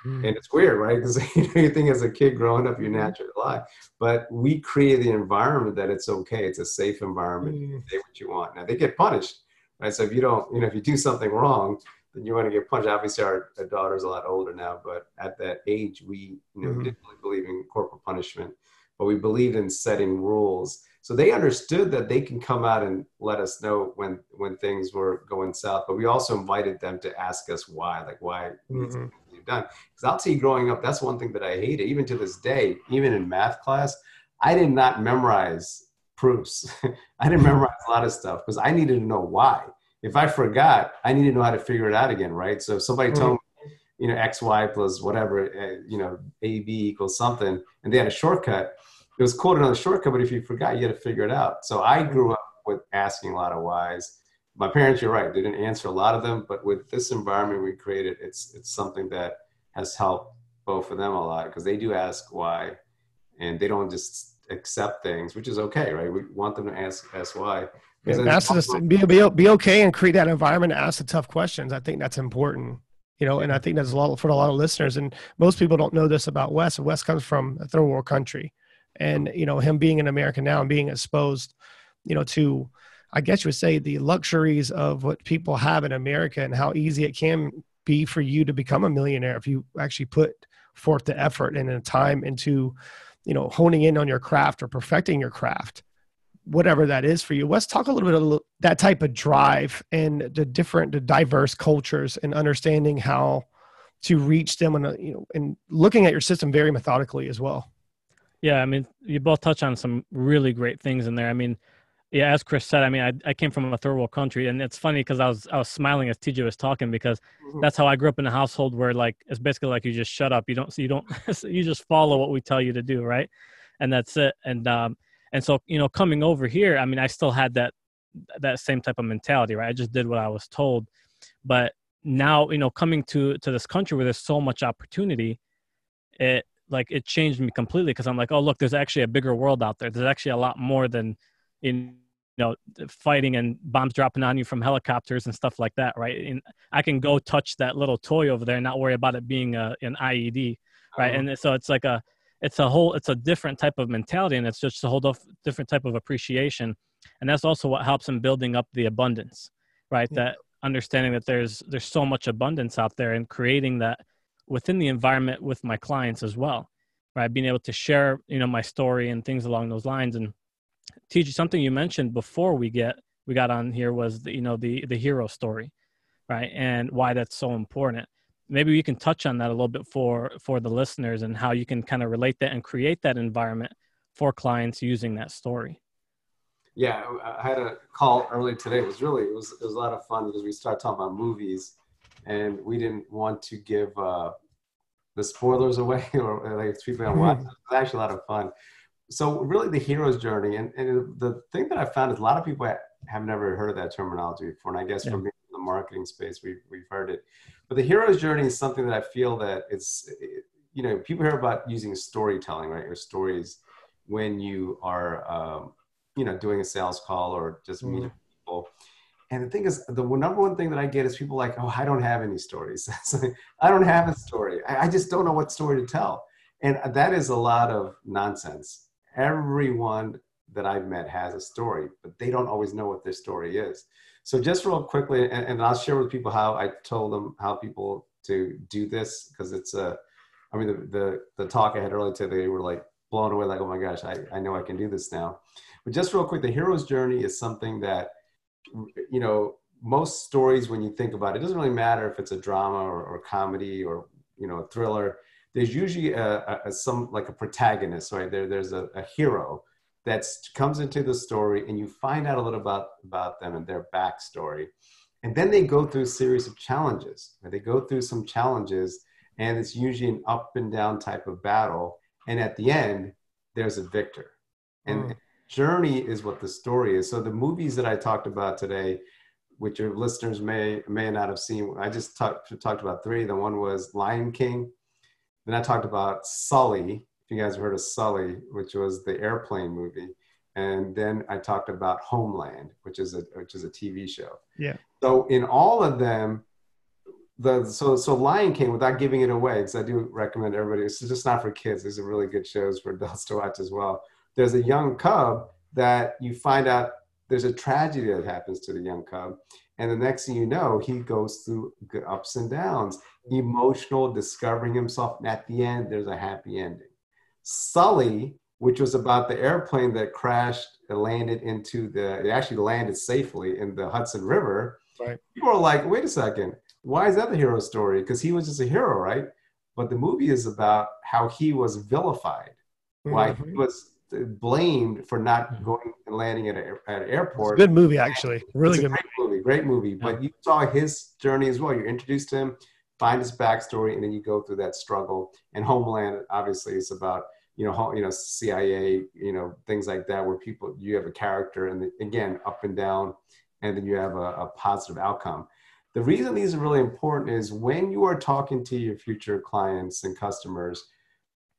Mm. and it's weird, right? Because you, know, you think as a kid growing up, you naturally lie, but we create the environment that it's okay. It's a safe environment. Mm. Say what you want. Now they get punished, right? So if you don't, you know, if you do something wrong, then you want to get punished. Obviously, our, our daughter's a lot older now, but at that age, we you know Mhm. didn't really believe in corporal punishment, but we believed in setting rules. So they understood that they can come out and let us know when when things were going south. But we also invited them to ask us why, like why Mhm. you've done. Because I'll tell you, growing up, that's one thing that I hated. Even to this day, even in math class, I did not memorize proofs. I didn't memorize a lot of stuff because I needed to know why. If I forgot, I needed to know how to figure it out again, right? So if somebody told me, you know, x y plus whatever, uh, you know, a b equals something, and they had a shortcut, it was cool to know the shortcut. But if you forgot, you had to figure it out. So I mm-hmm. grew up with asking a lot of whys. My parents, you're right, they didn't answer a lot of them, but with this environment we created, it's it's something that has helped both of them a lot because they do ask why, and they don't just accept things, which is okay, right? We want them to ask ask why. Yeah, ask us, be, be, be okay and create that environment to ask the tough questions. I think that's important, you know, and I think that's a lot for a lot of listeners. And most people don't know this about Wes. Wes comes from a third world country, and you know him being an American now and being exposed, you know, to I guess you would say the luxuries of what people have in America and how easy it can be for you to become a millionaire if you actually put forth the effort and the time into, you know, honing in on your craft or perfecting your craft whatever that is for you. Let's talk a little bit of that type of drive and the different, the diverse cultures and understanding how to reach them and, uh, you know, and looking at your system very methodically as well. Yeah, I mean, you both touch on some really great things in there. I mean, yeah, as Chris said, I mean, I, I came from a third world country, and it's funny because I was I was smiling as Tiji was talking because Mhm. that's how I grew up in a household where like it's basically like you just shut up, you don't you don't you just follow what we tell you to do, right? And that's it. And um and so you know, coming over here, I mean, I still had that that same type of mentality, right? I just did what I was told, but now you know, coming to to this country where there's so much opportunity, it like it changed me completely because I'm like, oh look, there's actually a bigger world out there. There's actually a lot more than in you know fighting and bombs dropping on you from helicopters and stuff like that right and i can go touch that little toy over there and not worry about it being a, an ied right uh-huh. and so it's like a it's a whole it's a different type of mentality and it's just a whole different type of appreciation and that's also what helps in building up the abundance right yeah. that understanding that there's there's so much abundance out there and creating that within the environment with my clients as well right? Being able to share you know my story and things along those lines. And Tiji you something you mentioned before we get we got on here was the, you know the the hero story right? And why that's so important. Maybe we can touch on that a little bit for for the listeners and how you can kind of relate that and create that environment for clients using that story. Yeah i had a call earlier today. It was really it was, it was a lot of fun because we started talking about movies and we didn't want to give uh, the spoilers away or like people don't watch it was actually a lot of fun so really the hero's journey and, and the thing that i found is a lot of people have never heard of that terminology before and i guess yeah. from the marketing space we've, we've heard it but the hero's journey is something that i feel that it's you know people hear about using storytelling right or stories when you are um, you know doing a sales call or just mm. meeting people and the thing is the number one thing that i get is people like oh i don't have any stories i don't have a story I, I just don't know what story to tell and uh, that is a lot of nonsense everyone that I've met has a story, but they don't always know what their story is. So just real quickly, and, and I'll share with people how I told them how people to do this because it's a, I mean the, the the talk I had earlier today, they were like blown away, like oh my gosh, I I know I can do this now. But just real quick, the hero's journey is something that you know most stories when you think about it, it doesn't really matter if it's a drama or, or comedy or you know a thriller there's usually a, a, some like a protagonist, right? There, there's a, a hero that comes into the story, and you find out a little about about them and their backstory, and then they go through a series of challenges. Right? They go through some challenges, and it's usually an up and down type of battle, and at the end, there's a victor, and mm. Journey is what the story is. So the movies that I talked about today which your listeners may may not have seen. I just talked talked about three. The one was Lion King, then I talked about Sully, if you guys heard of Sully, which was the airplane movie. And then I talked about Homeland, which is a which is a TV show. Yeah. So in all of them, the so so Lion King, without giving it away, because I do recommend everybody. It's just not for kids. These are really good shows for adults to watch as well. There's a young cub that you find out there's a tragedy that happens to the young cub, and the next thing you know, he goes through ups and downs, emotional, discovering himself. And at the end, there's a happy ending. Sully, which was about the airplane that crashed and landed into the, it actually landed safely in the Hudson River. Right. People are like, wait a second, why is that the hero story? Because he was just a hero, right? But the movie is about how he was vilified, mm-hmm. why he mm-hmm. was blamed for not mm-hmm. going and landing at, a, at an airport. good movie, actually. Really good great movie. Great movie. Yeah. But you saw his journey as well. You introduced him, find his backstory, and then you go through that struggle. And Homeland, obviously, is about you know, you know, CIA, you know, things like that, where people you have a character, and the, again, up and down, and then you have a, a positive outcome. The reason these are really important is when you are talking to your future clients and customers,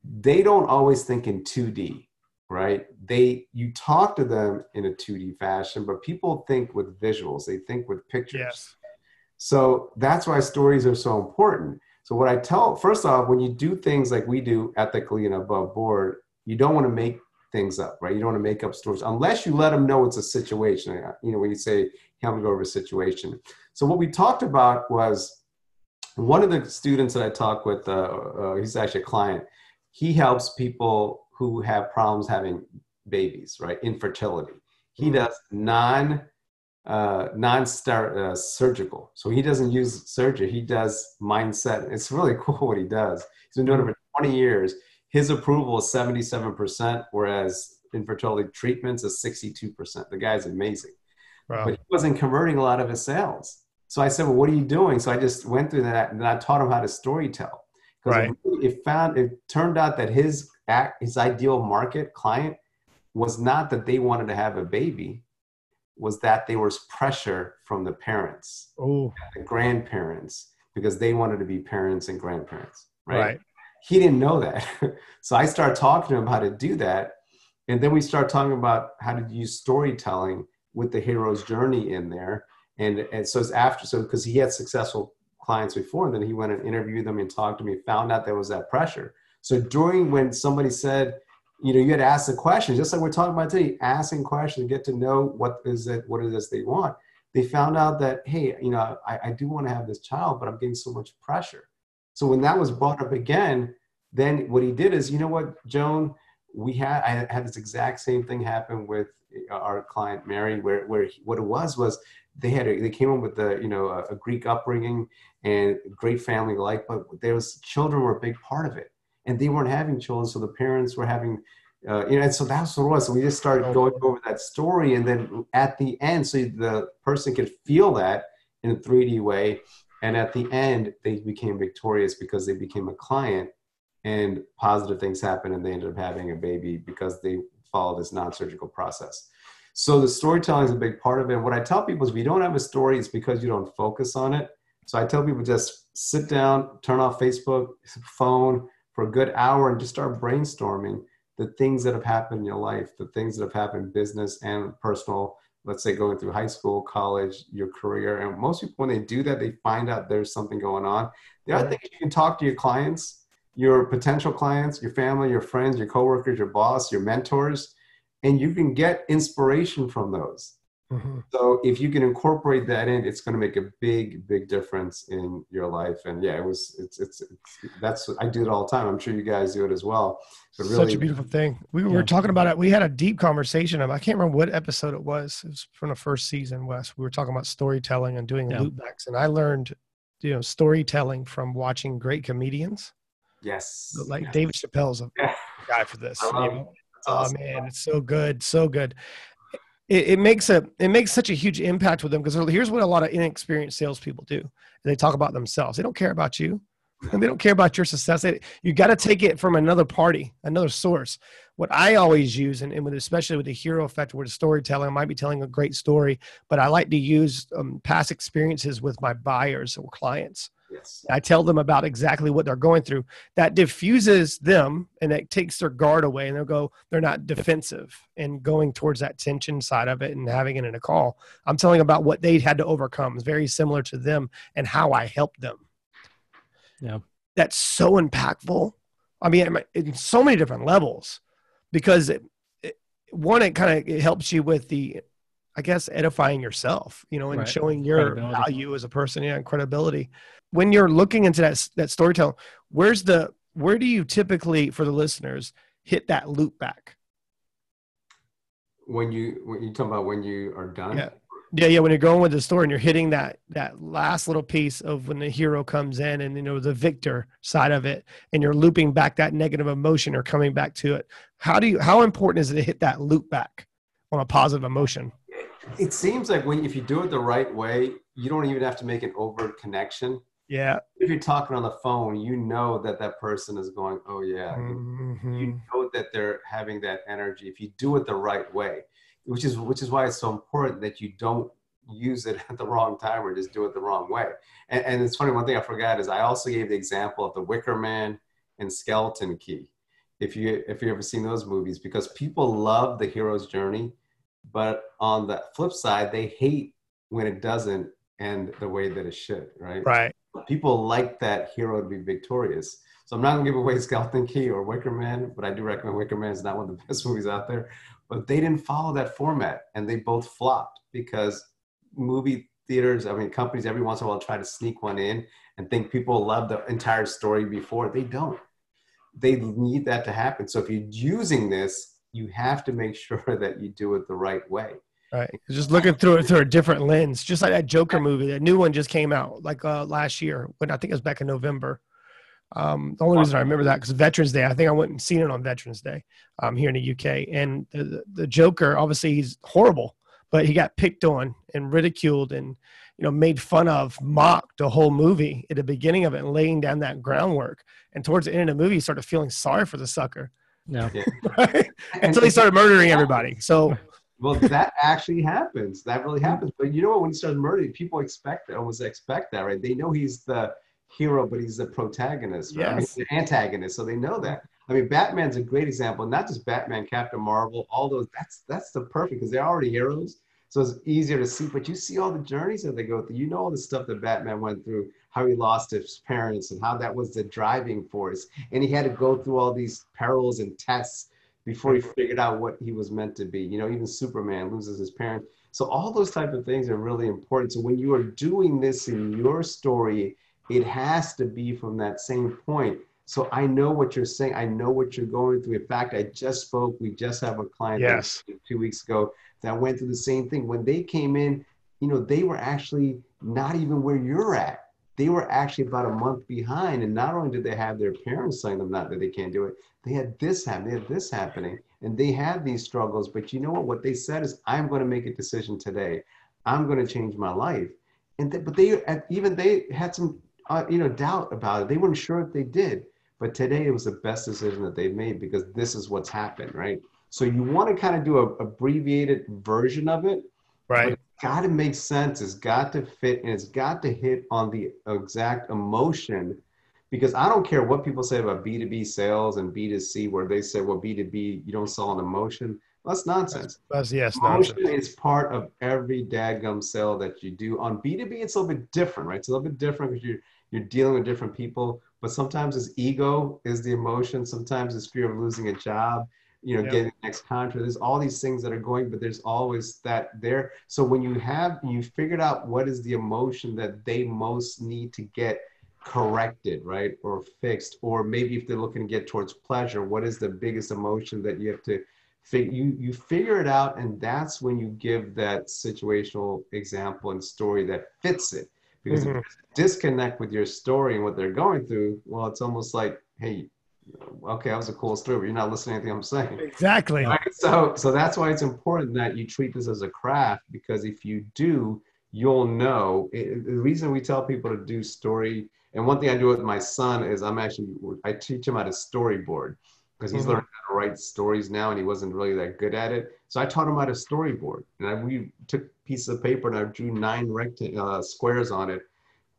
they don't always think in 2D right? They you talk to them in a 2d fashion but people think with visuals they think with pictures. Yes. so that's why stories are so important. So what i tell first off when you do things like we do ethically and above board you don't want to make things up right? You don't want to make up stories unless you let them know it's a situation you know when you say help me go over a situation. So what we talked about was one of the students that i talked with uh, uh, he's actually a client. He helps people who have problems having babies, right? Infertility. He mm-hmm. does non uh, non-start uh, surgical. So he doesn't use surgery. He does mindset. It's really cool what he does. He's been doing it mm-hmm. for 20 years. His approval is 77%, whereas infertility treatments is 62%. The guy's amazing. Wow. But he wasn't converting a lot of his sales. So I said, well, what are you doing? So I just went through that and I taught him how to story tell. Right. It found, it turned out that his his ideal market client was not that they wanted to have a baby was that there was pressure from the parents oh the grandparents because they wanted to be parents and grandparents right, right. he didn't know that so i started talking to him how to do that and then we start talking about how to use storytelling with the hero's journey in there. And, and so it's after, so because he had successful clients before, and then he went and interviewed them and talked to me, found out there was that pressure. So during when somebody said, you know, you had to ask the questions, just like we're talking about today, asking questions, get to know what is it, what it is they want. They found out that, hey, you know, I, I do want to have this child, but I'm getting so much pressure. So when that was brought up again, then what he did is, you know what, Joan, we had I had this exact same thing happen with uh, our client Mary, where where what it was was they had a, they came up with the you know a, a Greek upbringing and great family life, but there was children were a big part of it, and they weren't having children, so the parents were having. Uh, you know, and so that's what it was. So we just started going over that story, and then at the end, so the person could feel that in a 3D way, and at the end, they became victorious because they became a client and positive things happened and they ended up having a baby because they followed this non-surgical process so the storytelling is a big part of it and what i tell people is if you don't have a story it's because you don't focus on it so i tell people just sit down turn off facebook phone for a good hour and just start brainstorming the things that have happened in your life the things that have happened business and personal let's say going through high school college your career and most people when they do that they find out there's something going on the other thing is you can talk to your clients your potential clients, your family, your friends, your coworkers, your boss, your mentors, and you can get inspiration from those. Mm-hmm. So if you can incorporate that in, it's going to make a big, big difference in your life. And yeah, it was, it's, it's, it's that's, I do it all the time. I'm sure you guys do it as well. But really, Such a beautiful thing. We yeah. were talking about it. We had a deep conversation. I can't remember what episode it was. It was from the first season, Wes. We were talking about storytelling and doing yeah. loopbacks. And I learned, you know, storytelling from watching great comedians Yes. Like yeah. David Chappelle's a yeah. guy for this. You know? Oh awesome. man, it's so good, so good. It, it, makes a it makes such a huge impact with them because here's what a lot of inexperienced salespeople do. They talk about themselves. They don't care about you. And they don't care about your success. They, you got to take it from another party, another source. What I always use, and, and with, especially with the hero effect, where the storytelling, I might be telling a great story, but I like to use um, past experiences with my buyers or clients Yes. I tell them about exactly what they're going through. That diffuses them and it takes their guard away and they'll go, they're not defensive and going towards that tension side of it and having it in a call. I'm telling about what they had to overcome. It's very similar to them and how I helped them. Yeah. That's so impactful. I mean, in so many different levels because it, it, one, it kind of helps you with the I guess edifying yourself, you know, and right. showing your value as a person, yeah, and credibility. When you're looking into that that storytelling, where's the where do you typically for the listeners hit that loop back? When you when you talk about when you are done. Yeah. Yeah, yeah. When you're going with the story and you're hitting that that last little piece of when the hero comes in and you know the victor side of it, and you're looping back that negative emotion or coming back to it. How do you? How important is it to hit that loop back on a positive emotion? It seems like when if you do it the right way, you don't even have to make an overt connection. Yeah. If you're talking on the phone, you know that that person is going, "Oh yeah." Mm-hmm. You know that they're having that energy if you do it the right way, which is which is why it's so important that you don't use it at the wrong time or just do it the wrong way. And, and it's funny. One thing I forgot is I also gave the example of the Wicker Man and Skeleton Key. If you if you ever seen those movies, because people love the hero's journey but on the flip side, they hate when it doesn't end the way that it should, right? Right. People like that hero to be victorious. So I'm not gonna give away Skeleton Key or Wicker Man, but I do recommend Wicker Man. It's not one of the best movies out there. But they didn't follow that format, and they both flopped because movie theaters, I mean, companies every once in a while try to sneak one in and think people love the entire story before. They don't. They need that to happen. So if you're using this you have to make sure that you do it the right way. Right. Just looking through it through a different lens, just like that Joker movie. That new one just came out like uh, last year, when I think it was back in November. Um, the only reason I remember that because Veterans Day, I think I went and seen it on Veterans Day um, here in the UK. And the, the Joker, obviously, he's horrible, but he got picked on and ridiculed and you know made fun of, mocked the whole movie at the beginning of it, and laying down that groundwork. And towards the end of the movie, he started feeling sorry for the sucker no. Yeah. right? Until he started murdering everybody. So well, that actually happens. That really happens. But you know what? When he starts murdering, people expect that, almost expect that, right? They know he's the hero, but he's the protagonist, right? Yes. I mean, the antagonist, so they know that. I mean, Batman's a great example. Not just Batman, Captain Marvel, all those. That's that's the perfect because they're already heroes. So it's easier to see, but you see all the journeys that they go through. You know all the stuff that Batman went through, how he lost his parents and how that was the driving force. And he had to go through all these perils and tests before he figured out what he was meant to be. You know, even Superman loses his parents. So all those type of things are really important. So when you are doing this in your story, it has to be from that same point. So I know what you're saying. I know what you're going through. In fact, I just spoke. We just have a client yes. two weeks ago that went through the same thing. When they came in, you know, they were actually not even where you're at they were actually about a month behind. And not only did they have their parents telling them not that they can't do it, they had this happen, they had this happening, and they had these struggles. But you know what? What they said is, I'm going to make a decision today. I'm going to change my life. And th- but they even they had some uh, you know doubt about it. They weren't sure if they did. But today it was the best decision that they made because this is what's happened, right? So you want to kind of do a abbreviated version of it, right? It got to make sense. It's got to fit and it's got to hit on the exact emotion because I don't care what people say about B2B sales and B2C, where they say, well, B2B, you don't sell an emotion. That's nonsense. That's, that's yes, emotion nonsense. is part of every dadgum sale that you do. On B2B, it's a little bit different, right? It's a little bit different because you're, you're dealing with different people, but sometimes it's ego is the emotion. Sometimes it's fear of losing a job you know, yep. getting the next contract. There's all these things that are going, but there's always that there. So when you have you figured out what is the emotion that they most need to get corrected, right, or fixed, or maybe if they're looking to get towards pleasure, what is the biggest emotion that you have to fig- you you figure it out, and that's when you give that situational example and story that fits it. Because mm-hmm. if disconnect with your story and what they're going through, well, it's almost like, hey, okay, that was a cool story, but you're not listening to anything I'm saying. Exactly. Right? So, so that's why it's important that you treat this as a craft because if you do, you'll know. It, the reason we tell people to do story, and one thing I do with my son is I'm actually I teach him how to storyboard because he's mm-hmm. learning how to write stories now, and he wasn't really that good at it. So I taught him how to storyboard, and I, we took pieces of paper and I drew nine rectangles uh, squares on it,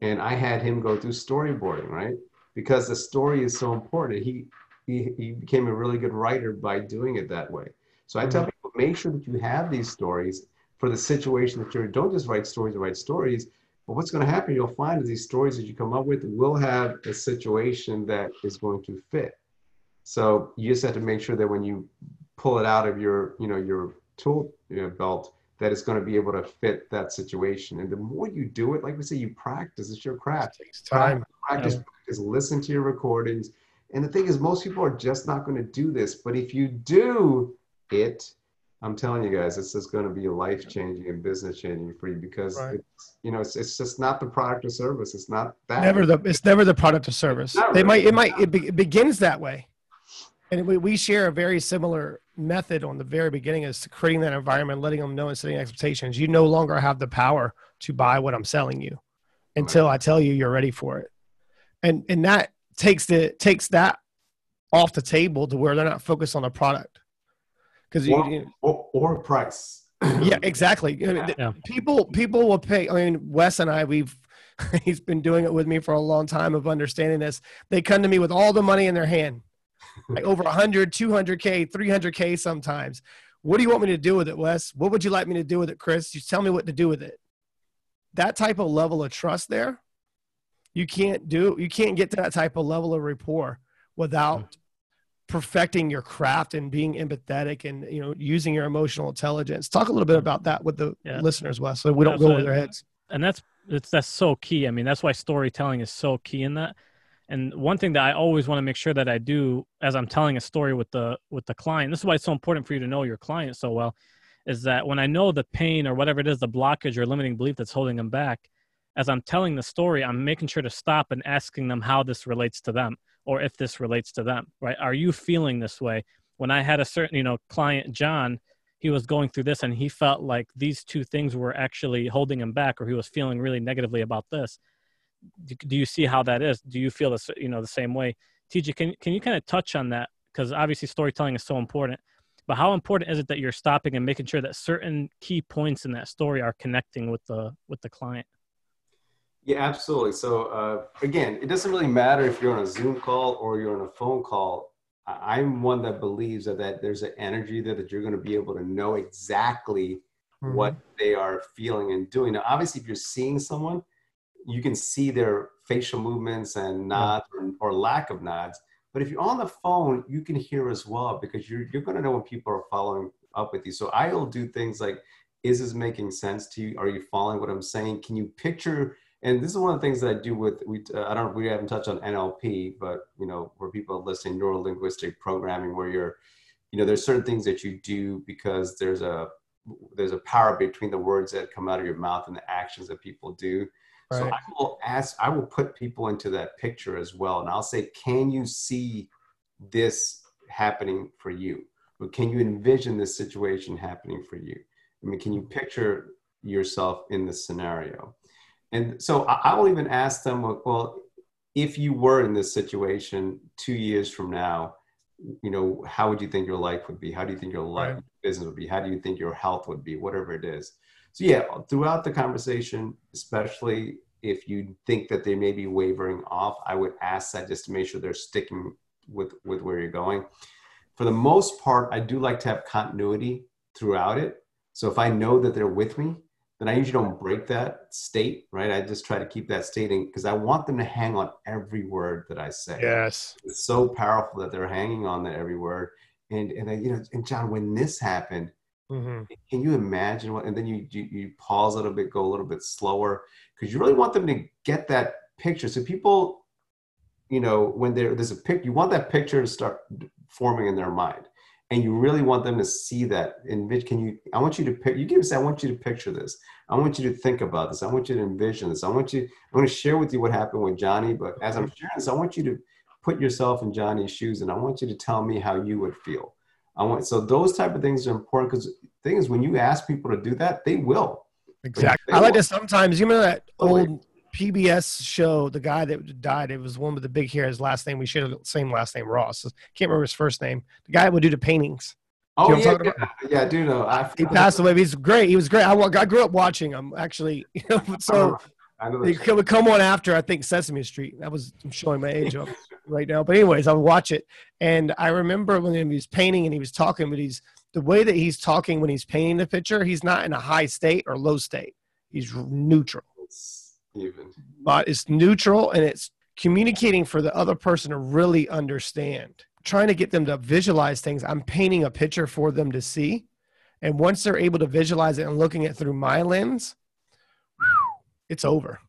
and I had him go through storyboarding, right? Because the story is so important. He, he, he became a really good writer by doing it that way. So I mm-hmm. tell people, make sure that you have these stories for the situation that you're, in. don't just write stories to write stories, but what's going to happen, you'll find is these stories that you come up with will have a situation that is going to fit. So you just have to make sure that when you pull it out of your, you know, your tool you know, belt, that it's going to be able to fit that situation. And the more you do it, like we say, you practice. It's your craft. It takes time. Practice, yeah. practice, listen to your recordings. And the thing is, most people are just not going to do this. But if you do it, I'm telling you guys, this is going to be life changing and business changing for you because right. it's, you know it's, it's just not the product or service. It's not that. Never the it's never the product or service. They really. might it might it, be, it begins that way, and we, we share a very similar method on the very beginning is creating that environment, letting them know and setting expectations. You no longer have the power to buy what I'm selling you until I tell you you're ready for it. And and that takes the takes that off the table to where they're not focused on the product. Because or, you, or, or price. yeah, exactly. Yeah. People people will pay. I mean, Wes and I, we've he's been doing it with me for a long time of understanding this. They come to me with all the money in their hand like over 100, 200K, 300K sometimes. What do you want me to do with it, Wes? What would you like me to do with it, Chris? You tell me what to do with it. That type of level of trust there, you can't do, you can't get to that type of level of rapport without mm-hmm. perfecting your craft and being empathetic and you know using your emotional intelligence. Talk a little bit mm-hmm. about that with the yeah. listeners, Wes, so we don't go over their heads. And that's it's that's so key. I mean, that's why storytelling is so key in that and one thing that I always want to make sure that I do as I'm telling a story with the with the client, this is why it's so important for you to know your client so well, is that when I know the pain or whatever it is, the blockage or limiting belief that's holding them back, as I'm telling the story, I'm making sure to stop and asking them how this relates to them or if this relates to them, right? Are you feeling this way? When I had a certain, you know, client, John, he was going through this and he felt like these two things were actually holding him back or he was feeling really negatively about this do you see how that is? Do you feel this, you know, the same way? Tiji, can, can you kind of touch on that? Because obviously storytelling is so important, but how important is it that you're stopping and making sure that certain key points in that story are connecting with the, with the client? Yeah, absolutely. So uh, again, it doesn't really matter if you're on a Zoom call or you're on a phone call. I'm one that believes that, that there's an energy there that you're going to be able to know exactly mm-hmm. what they are feeling and doing. Now, obviously, if you're seeing someone, you can see their facial movements and nods or, or, lack of nods. But if you're on the phone, you can hear as well because you're, you're going to know when people are following up with you. So I'll do things like, is this making sense to you? Are you following what I'm saying? Can you picture? And this is one of the things that I do with, we, uh, I don't, we haven't touched on NLP, but you know, where people are listening, neuro linguistic programming, where you're, you know, there's certain things that you do because there's a, there's a power between the words that come out of your mouth and the actions that people do. Right. So I will ask, I will put people into that picture as well. And I'll say, can you see this happening for you? Or can you envision this situation happening for you? I mean, can you picture yourself in this scenario? And so I, will even ask them, well, if you were in this situation two years from now, you know, how would you think your life would be? How do you think your life right. business would be? How do you think your health would be? Whatever it is. So yeah, throughout the conversation, especially if you think that they may be wavering off, I would ask that just to make sure they're sticking with with where you're going. For the most part, I do like to have continuity throughout it. So if I know that they're with me, then I usually don't break that state, right? I just try to keep that stating because I want them to hang on every word that I say. Yes. It's so powerful that they're hanging on that every word. And and I, you know, and John, when this happened, mm-hmm. can you imagine what? And then you, you you pause a little bit, go a little bit slower, because you really want them to get that picture. So people, you know, when there's a pic, you want that picture to start forming in their mind and you really want them to see that and can you i want you to pick you give us i want you to picture this i want you to think about this i want you to envision this i want you i want to share with you what happened with johnny but as i'm sharing this i want you to put yourself in johnny's shoes and i want you to tell me how you would feel i want so those type of things are important because thing is when you ask people to do that they will exactly they i like will. to sometimes you remember that oh, old PBS show, the guy that died, it was one with the big hair. His last name, we share the same last name, Ross. Can't remember his first name. The guy would do the paintings. Oh you know yeah, yeah, yeah, I do know. I, he passed away. He's great. He was great. I, I grew up watching him actually. You know, so he would come on after I think Sesame Street. That was I'm showing my age up right now. But anyways, I would watch it, and I remember when he was painting and he was talking, but he's the way that he's talking when he's painting the picture. He's not in a high state or low state. He's neutral It's even. But it's neutral and it's communicating for the other person to really understand. Trying to get them to visualize things. I'm painting a picture for them to see. And once they're able to visualize it and looking at through my lens, it's over.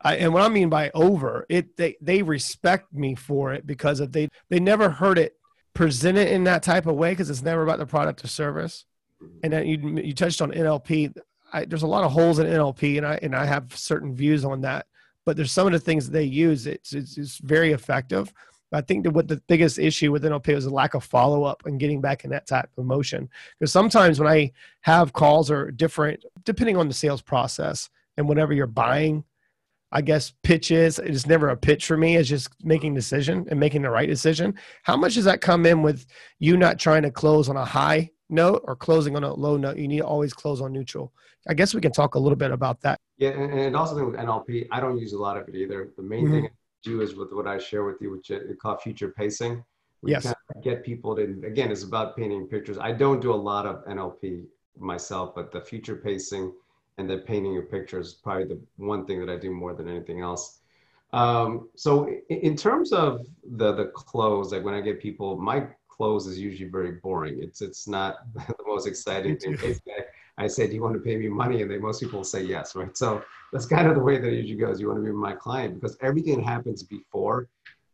I, and what I mean by over, it they they respect me for it because of they they never heard it presented in that type of way because it's never about the product or service. Mm-hmm. And then you you touched on NLP. I, there's a lot of holes in NLP, and I and I have certain views on that. But there's some of the things that they use. It's it's, it's very effective. I think that what the biggest issue with NLP is a lack of follow up and getting back in that type of motion. Because sometimes when I have calls or different, depending on the sales process and whatever you're buying, I guess pitches it's never a pitch for me. It's just making decision and making the right decision. How much does that come in with you not trying to close on a high note or closing on a low note, you need to always close on neutral. I guess we can talk a little bit about that. Yeah, and, and also with NLP, I don't use a lot of it either. The main mm-hmm. thing I do is with what I share with you, which is called future pacing. We yes. Kind of get people to again, it's about painting pictures. I don't do a lot of NLP myself, but the future pacing and then painting your pictures is probably the one thing that I do more than anything else. Um, so in terms of the the close, like when I get people, my clothes is usually very boring. It's it's not the most exciting thing. I say, do you want to pay me money? And they most people say yes, right? So that's kind of the way that it usually goes. You want to be my client because everything that happens before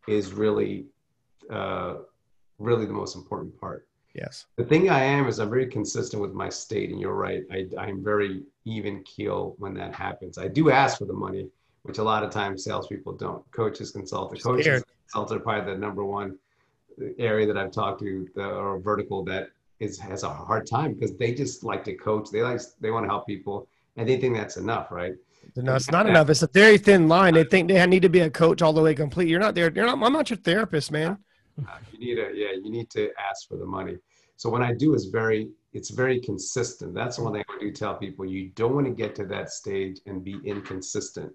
is really, uh, really the most important part. Yes. The thing I am is I'm very consistent with my state, and you're right. I, I'm very even keel when that happens. I do ask for the money, which a lot of times salespeople don't. Coaches, consultants, coaches, consultants are probably the number one area that I've talked to the, or vertical that is has a hard time because they just like to coach. They like they want to help people, and they think that's enough, right? No, it's not enough. It's a very thin line. They think they need to be a coach all the way complete. You're not there. You're not. I'm not your therapist, man. Uh, you need a yeah. You need to ask for the money. So what I do is very. It's very consistent. That's the one thing I do tell people. You don't want to get to that stage and be inconsistent.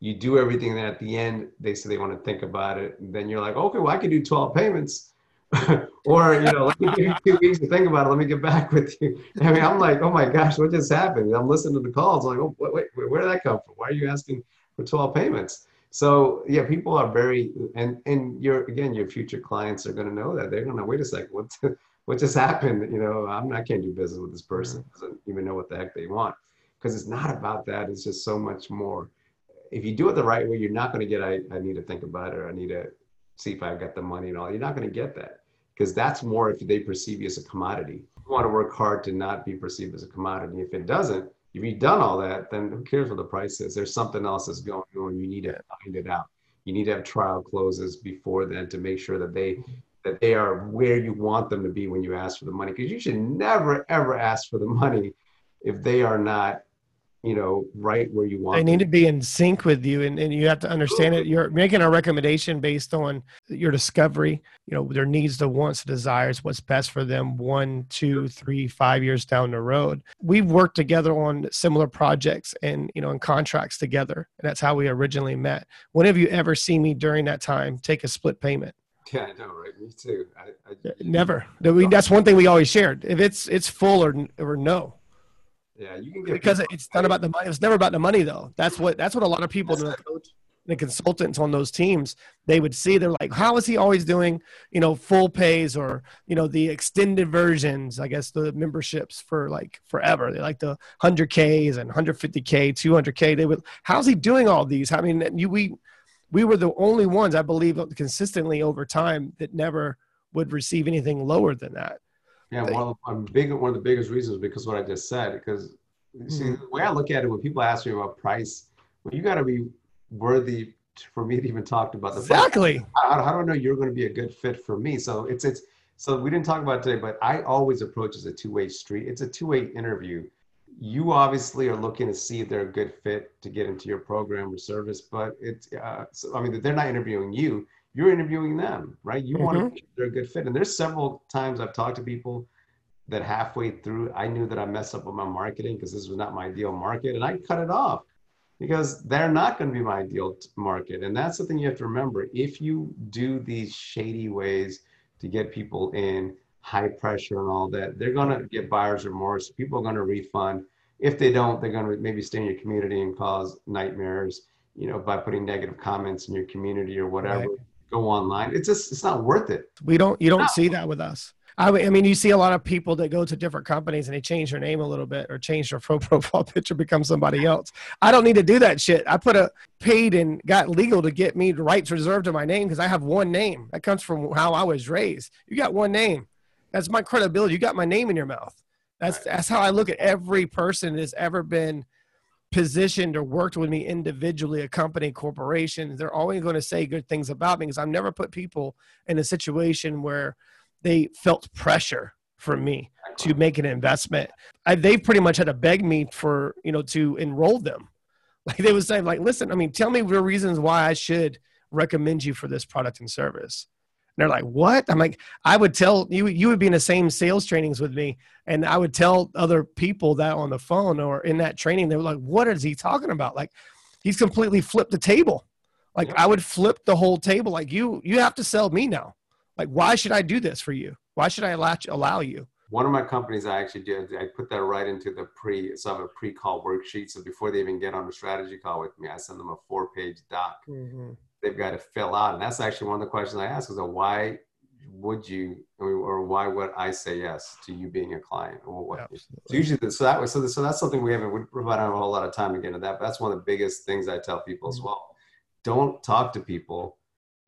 You do everything, and at the end they say they want to think about it. And then you're like, okay, well I could do 12 payments or you know, let me give you two weeks to think about it. Let me get back with you. I mean, I'm like, oh my gosh, what just happened? I'm listening to the calls. I'm like, oh wait, wait, where did that come from? Why are you asking for 12 payments? So yeah, people are very and and your again, your future clients are going to know that they're going to wait a second. What what just happened? You know, I'm I can't do business with this person. Doesn't even know what the heck they want because it's not about that. It's just so much more. If you do it the right way, you're not going to get. I, I need to think about it. Or I need to see if I've got the money and all. You're not going to get that because that's more if they perceive you as a commodity. You want to work hard to not be perceived as a commodity. If it doesn't, if you've done all that, then who cares what the price is? There's something else that's going on. You need to find it out. You need to have trial closes before then to make sure that they that they are where you want them to be when you ask for the money. Because you should never ever ask for the money if they are not you know, right where you want. They need to be in sync with you, and, and you have to understand it. You're making a recommendation based on your discovery, you know, their needs, the wants, the desires, what's best for them one, two, three, five years down the road. We've worked together on similar projects and, you know, and contracts together. And that's how we originally met. When have you ever seen me during that time take a split payment? Yeah, I know, right? Me too. I, I, Never. That's one thing we always shared. If it's it's full or or no, yeah, you can get because it's not about the money. It's never about the money though. That's what that's what a lot of people, the, coach, the consultants on those teams, they would see. They're like, how is he always doing, you know, full pays or you know the extended versions? I guess the memberships for like forever. They like the hundred Ks and hundred fifty K, two hundred K. They would. How's he doing all these? I mean, you we we were the only ones I believe consistently over time that never would receive anything lower than that. Yeah, one of, the, big, one of the biggest reasons because what I just said. Because mm-hmm. see, the way I look at it, when people ask me about price, well, you got to be worthy for me to even talk about the exactly. How, how do I know you're going to be a good fit for me? So it's it's so we didn't talk about today, but I always approach as a two way street. It's a two way interview. You obviously are looking to see if they're a good fit to get into your program or service, but it's uh, so, I mean they're not interviewing you you're interviewing them, right? You mm-hmm. want to make sure they're a good fit. And there's several times I've talked to people that halfway through, I knew that I messed up with my marketing because this was not my ideal market, and I cut it off because they're not going to be my ideal market. And that's the thing you have to remember. If you do these shady ways to get people in, high pressure and all that, they're going to get buyer's remorse. People are going to refund. If they don't, they're going to maybe stay in your community and cause nightmares, you know, by putting negative comments in your community or whatever. Right go online. It's just it's not worth it. We don't you don't no. see that with us. I, I mean, you see a lot of people that go to different companies and they change their name a little bit or change their profile picture, become somebody else. I don't need to do that shit. I put a paid and got legal to get me rights reserved to my name because I have one name. That comes from how I was raised. You got one name. That's my credibility. You got my name in your mouth. That's right. that's how I look at every person that's ever been positioned or worked with me individually, a company, corporation, they're always going to say good things about me because I've never put people in a situation where they felt pressure from me to make an investment. I, they pretty much had to beg me for, you know, to enroll them. Like they would say, like, listen, I mean, tell me the reasons why I should recommend you for this product and service they're like, "What?" I'm like, I would tell you. You would be in the same sales trainings with me, and I would tell other people that on the phone or in that training. They were like, "What is he talking about?" Like, he's completely flipped the table. Like, I would flip the whole table. Like, you, you have to sell me now. Like, why should I do this for you? Why should I allow, allow you? One of my companies, I actually did. I put that right into the pre. So I have a pre-call worksheet. So before they even get on a strategy call with me, I send them a four-page doc. Mm-hmm they've got to fill out. And that's actually one of the questions I ask is, why would you, or why would I say yes to you being a client? Or what? Usually, so that was so, so that's something we haven't we provide a whole lot of time to get into that. But that's one of the biggest things I tell people as mm-hmm. well. Don't talk to people.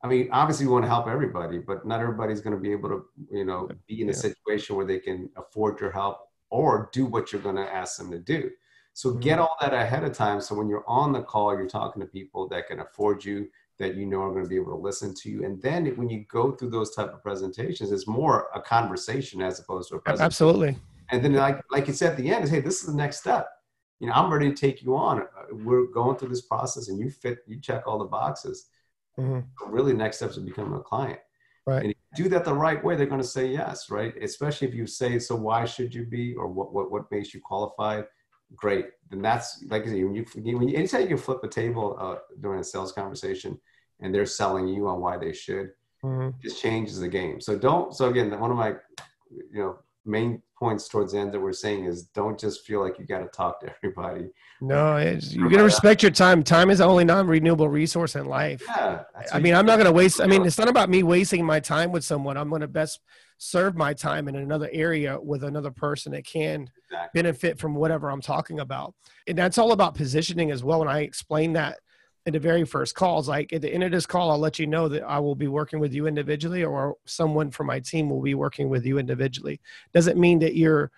I mean, obviously, we want to help everybody, but not everybody's going to be able to, you know, be in a situation where they can afford your help or do what you're going to ask them to do. So get mm-hmm. all that ahead of time. So when you're on the call, you're talking to people that can afford you, that you know are going to be able to listen to you. And then when you go through those type of presentations, it's more a conversation as opposed to a presentation. Absolutely. And then like like you said at the end is, hey, this is the next step. You know, I'm ready to take you on. We're going through this process, and you fit, you check all the boxes. Mm-hmm. Really, next steps is becoming a client. Right. And if you do that the right way, they're going to say yes, right? Especially if you say, so why should you be, or what what what makes you qualified? Great. Then that's like I say, when you when you anytime you flip a table uh, during a sales conversation, and they're selling you on why they should, mm-hmm. just changes the game. So don't. So again, one of my, you know, main points towards the end that we're saying is don't just feel like you got to talk to everybody. No, it's, you got to respect your time. Time is the only non-renewable resource in life. Yeah, I mean, I'm not going to waste. I mean, it's not about me wasting my time with someone. I'm going to best serve my time in another area with another person that can exactly. benefit from whatever I'm talking about. And that's all about positioning as well. And I explain that in the very first calls. Like at the end of this call, I'll let you know that I will be working with you individually or someone from my team will be working with you individually. Doesn't mean that you're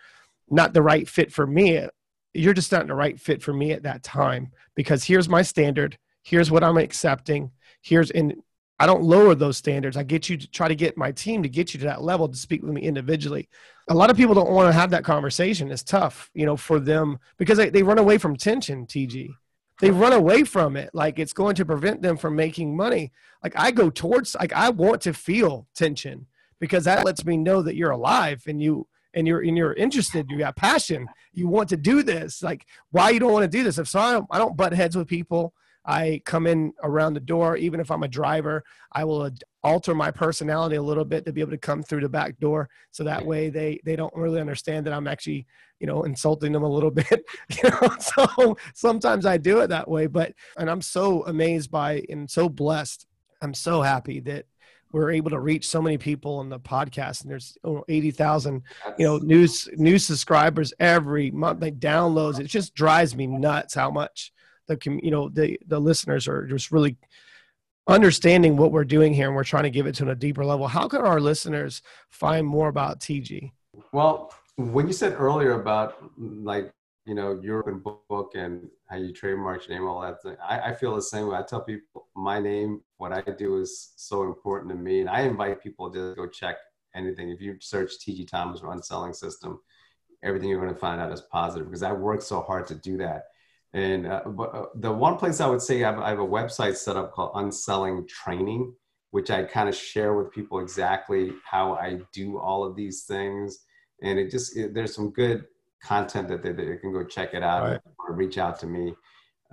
not the right fit for me. You're just not the right fit for me at that time because here's my standard. Here's what I'm accepting. Here's and I don't lower those standards. I get you to try to get my team to get you to that level to speak with me individually. A lot of people don't want to have that conversation. It's tough, you know, for them because they, they run away from tension, Tiji they run away from it. Like it's going to prevent them from making money. Like i go towards like i want to feel tension because that lets me know that you're alive and you and you're and you're interested. You got passion. You want to do this. Like why you don't want to do this? If so i don't, I don't butt heads with people I come in around the door, even if I'm a driver, I will alter my personality a little bit to be able to come through the back door. So that way they, they don't really understand that I'm actually, you know, insulting them a little bit, you know, so sometimes I do it that way, but, and I'm so amazed by and so blessed. I'm so happy that we're able to reach so many people on the podcast and there's 80,000 you know news new subscribers every month like downloads it just drives me nuts how much the you know the the listeners are just really understanding what we're doing here and we're trying to give it to a deeper level. How can our listeners find more about Tiji well when you said earlier about like you know your book and how you trademark your name all that thing, I, I feel the same way. I tell people my name what i do is so important to me. And i invite people to go check anything. If you search Tiji thomas Unselling system everything you're going to find out is positive because i worked so hard to do that and uh, but, uh, the one place I would say I have, I have, a website set up called Unselling Training, which I kind of share with people exactly how I do all of these things. And it just, it, there's some good content that they, they, can go check it out right. or reach out to me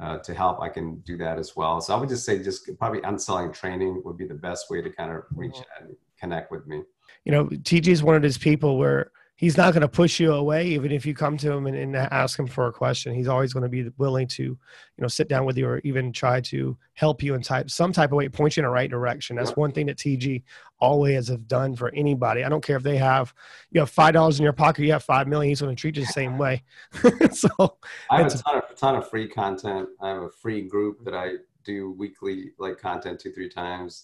uh, to help. I can do that as well. So I would just say, just probably Unselling Training would be the best way to kind of reach and connect with me. You know, Tiji is one of those people where he's not going to push you away even if you come to him and, and, ask him for a question. He's always going to be willing to you know sit down with you or even try to help you in type some type of way point you in the right direction. That's one thing that Tiji always have done for anybody. I don't care if they have you have five dollars in your pocket you have five million he's going to treat you the same way. So i have a ton, of, a ton of free content. I have a free group that i do weekly like content two three times.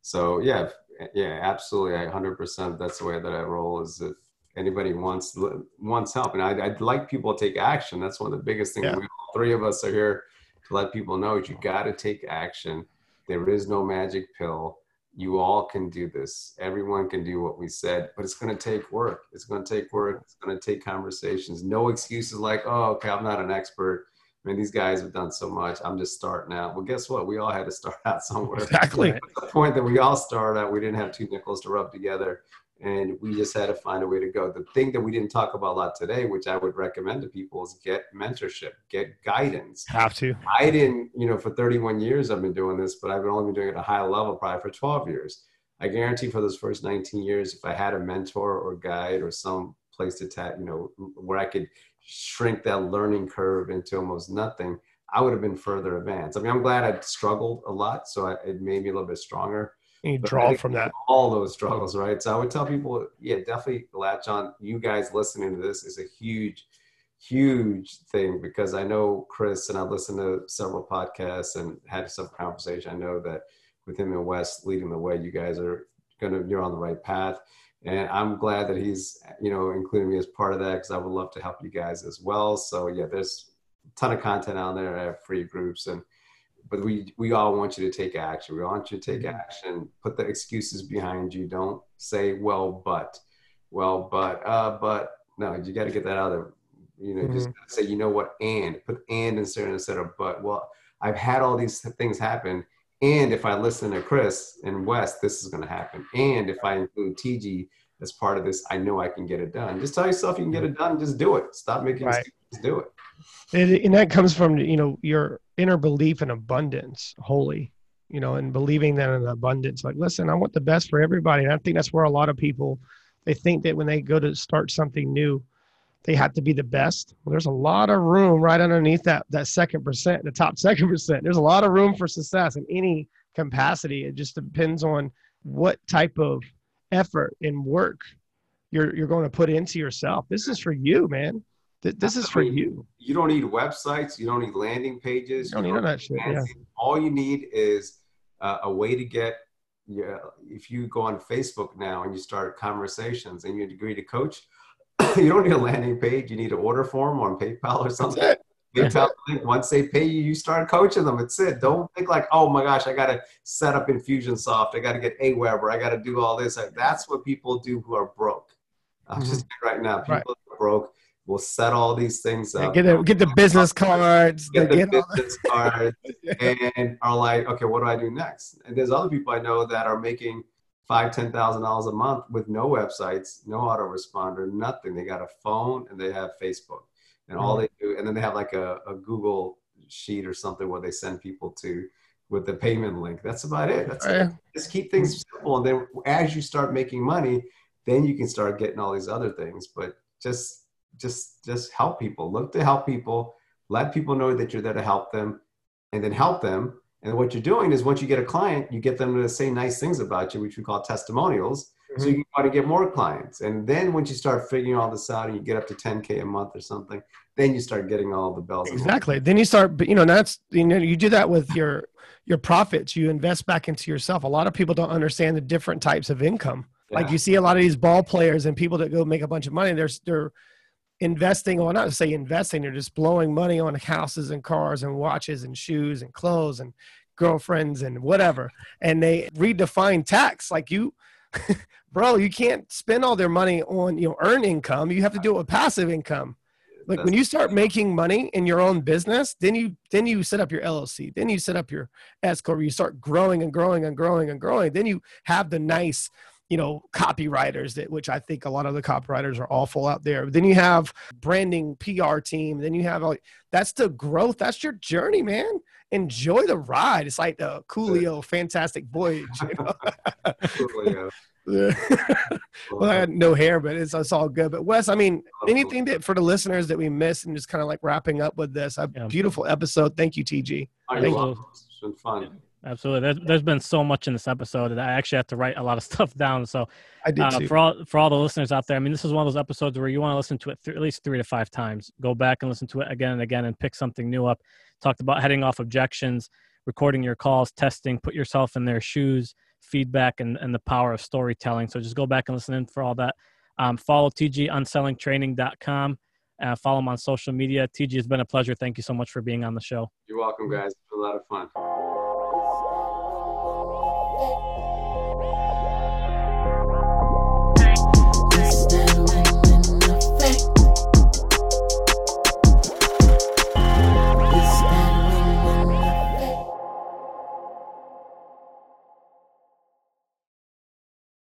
So yeah yeah absolutely. 100% that's the way that i roll is if anybody wants wants help and I'd, I'd, like people to take action that's one of the biggest things yeah. we, all three of us are here to let people know you got to take action there is no magic pill you all can do this everyone can do what we said but it's going to take work it's going to take work it's going to take conversations no excuses like oh okay i'm not an expert I mean, these guys have done so much. I'm just starting out. Well, guess what? We all had to start out somewhere. Exactly. the point that we all started out, we didn't have two nickels to rub together and we just had to find a way to go. The thing that we didn't talk about a lot today, which I would recommend to people, is get mentorship, get guidance. Have to. I didn't, you know, for 31 years I've been doing this, but I've only been doing it at a high level probably for 12 years. I guarantee for those first 19 years, if I had a mentor or guide or some place to tap, you know, where I could shrink that learning curve into almost nothing, I would have been further advanced. I mean, I'm glad I struggled a lot, so I, it made me a little bit stronger you draw from that. all those struggles right? So i would tell people yeah definitely latch on you guys listening to this is a huge huge thing because i know chris and i've listened to several podcasts and had some conversation. I know that with him and wes leading the way you guys are gonna you're on the right path. And i'm glad that he's you know including me as part of that because i would love to help you guys as well. So yeah there's a ton of content out there i have free groups and but we we all want you to take action. We want you to take mm-hmm. action. Put the excuses behind you. Don't say well, but well, but uh, but no, you got to get that out of there. you know. Mm-hmm. Just say you know what, and put and instead instead of but. Well, I've had all these things happen, and if I listen to Chris and Wes, this is going to happen. And if I include Tiji as part of this, I know I can get it done. Just tell yourself you can get it done. Just do it. Stop making right. excuses. Do it. And, and that comes from you know your inner belief in abundance, holy. you know, and believing that in abundance. Like, listen, I want the best for everybody. And I think that's where a lot of people they think that when they go to start something new, they have to be the best. Well, there's a lot of room right underneath that that second percent, the top second percent. There's a lot of room for success in any capacity. It just depends on what type of effort and work you're you're going to put into yourself. This is for you, man. This is for you. You don't need websites. You don't need landing pages. You don't, you don't need that shit. Yeah. All you need is uh, a way to get. Yeah, if you go on Facebook now and you start conversations and you agree to coach, you don't need a landing page. You need an order form on PayPal or something. PayPal link. Once they pay you, you start coaching them. It's it. Don't think like, oh my gosh, I got to set up Infusionsoft. I got to get Aweber. I got to do all this. That's what people do who are broke. I'm mm-hmm. just right now. People right. are broke We'll set all these things up. Yeah, get the get the business cards. Get the get business cards, and are like, okay, what do I do next? And there's other people I know that are making five, ten thousand dollars a month with no websites, no autoresponder, nothing. They got a phone and they have Facebook, and all they do, and then they have like a, a Google sheet or something where they send people to with the payment link. That's about it. That's it. Just keep things hmm. simple, and then as you start making money, then you can start getting all these other things. But just just just help people look to help people let people know that you're there to help them and then help them and what you're doing is once you get a client you get them to say nice things about you which we call testimonials mm-hmm. so you can try to get more clients. And then once you start figuring all this out and you get up to 10k a month or something then you start getting all the bells exactly. Then you start you know that's you know you do that with your your profits. You invest back into yourself. A lot of people don't understand the different types of income. Yeah. like you see a lot of these ball players and people that go make a bunch of money they're they're investing or not to say investing they're just blowing money on houses and cars and watches and shoes and clothes and girlfriends and whatever. And they redefine tax. Like you bro you can't spend all their money on you know earn income. You have to do it with passive income. Like when you start making money in your own business then you then you set up your llc then you set up your s corp you start growing and growing and growing and growing. Then you have the nice you know copywriters that which i think a lot of the copywriters are awful out there. Then you have branding pr team. Then you have like that's the growth. That's your journey man enjoy the ride it's like the coolio fantastic voyage you know? yeah. well, I had no hair, but it's, it's all good. But Wes, I mean, anything that for the listeners that we missed, and just kind of like wrapping up with this, a yeah. beautiful episode. Thank you, Tiji. Thank you. It's been fun. Absolutely. There's, there's been so much in this episode that I actually have to write a lot of stuff down. So I did uh, for all for all the listeners out there. I mean, this is one of those episodes where you want to listen to it th- at least three to five times. Go back and listen to it again and again and pick something new up. Talked about heading off objections, recording your calls, testing, put yourself in their shoes, feedback, and, and the power of storytelling. So just go back and listen in for all that. Um, follow Tiji. Uh, follow him on social media. Tiji, has been a pleasure. Thank you so much for being on the show. You're welcome, guys. It's a lot of fun.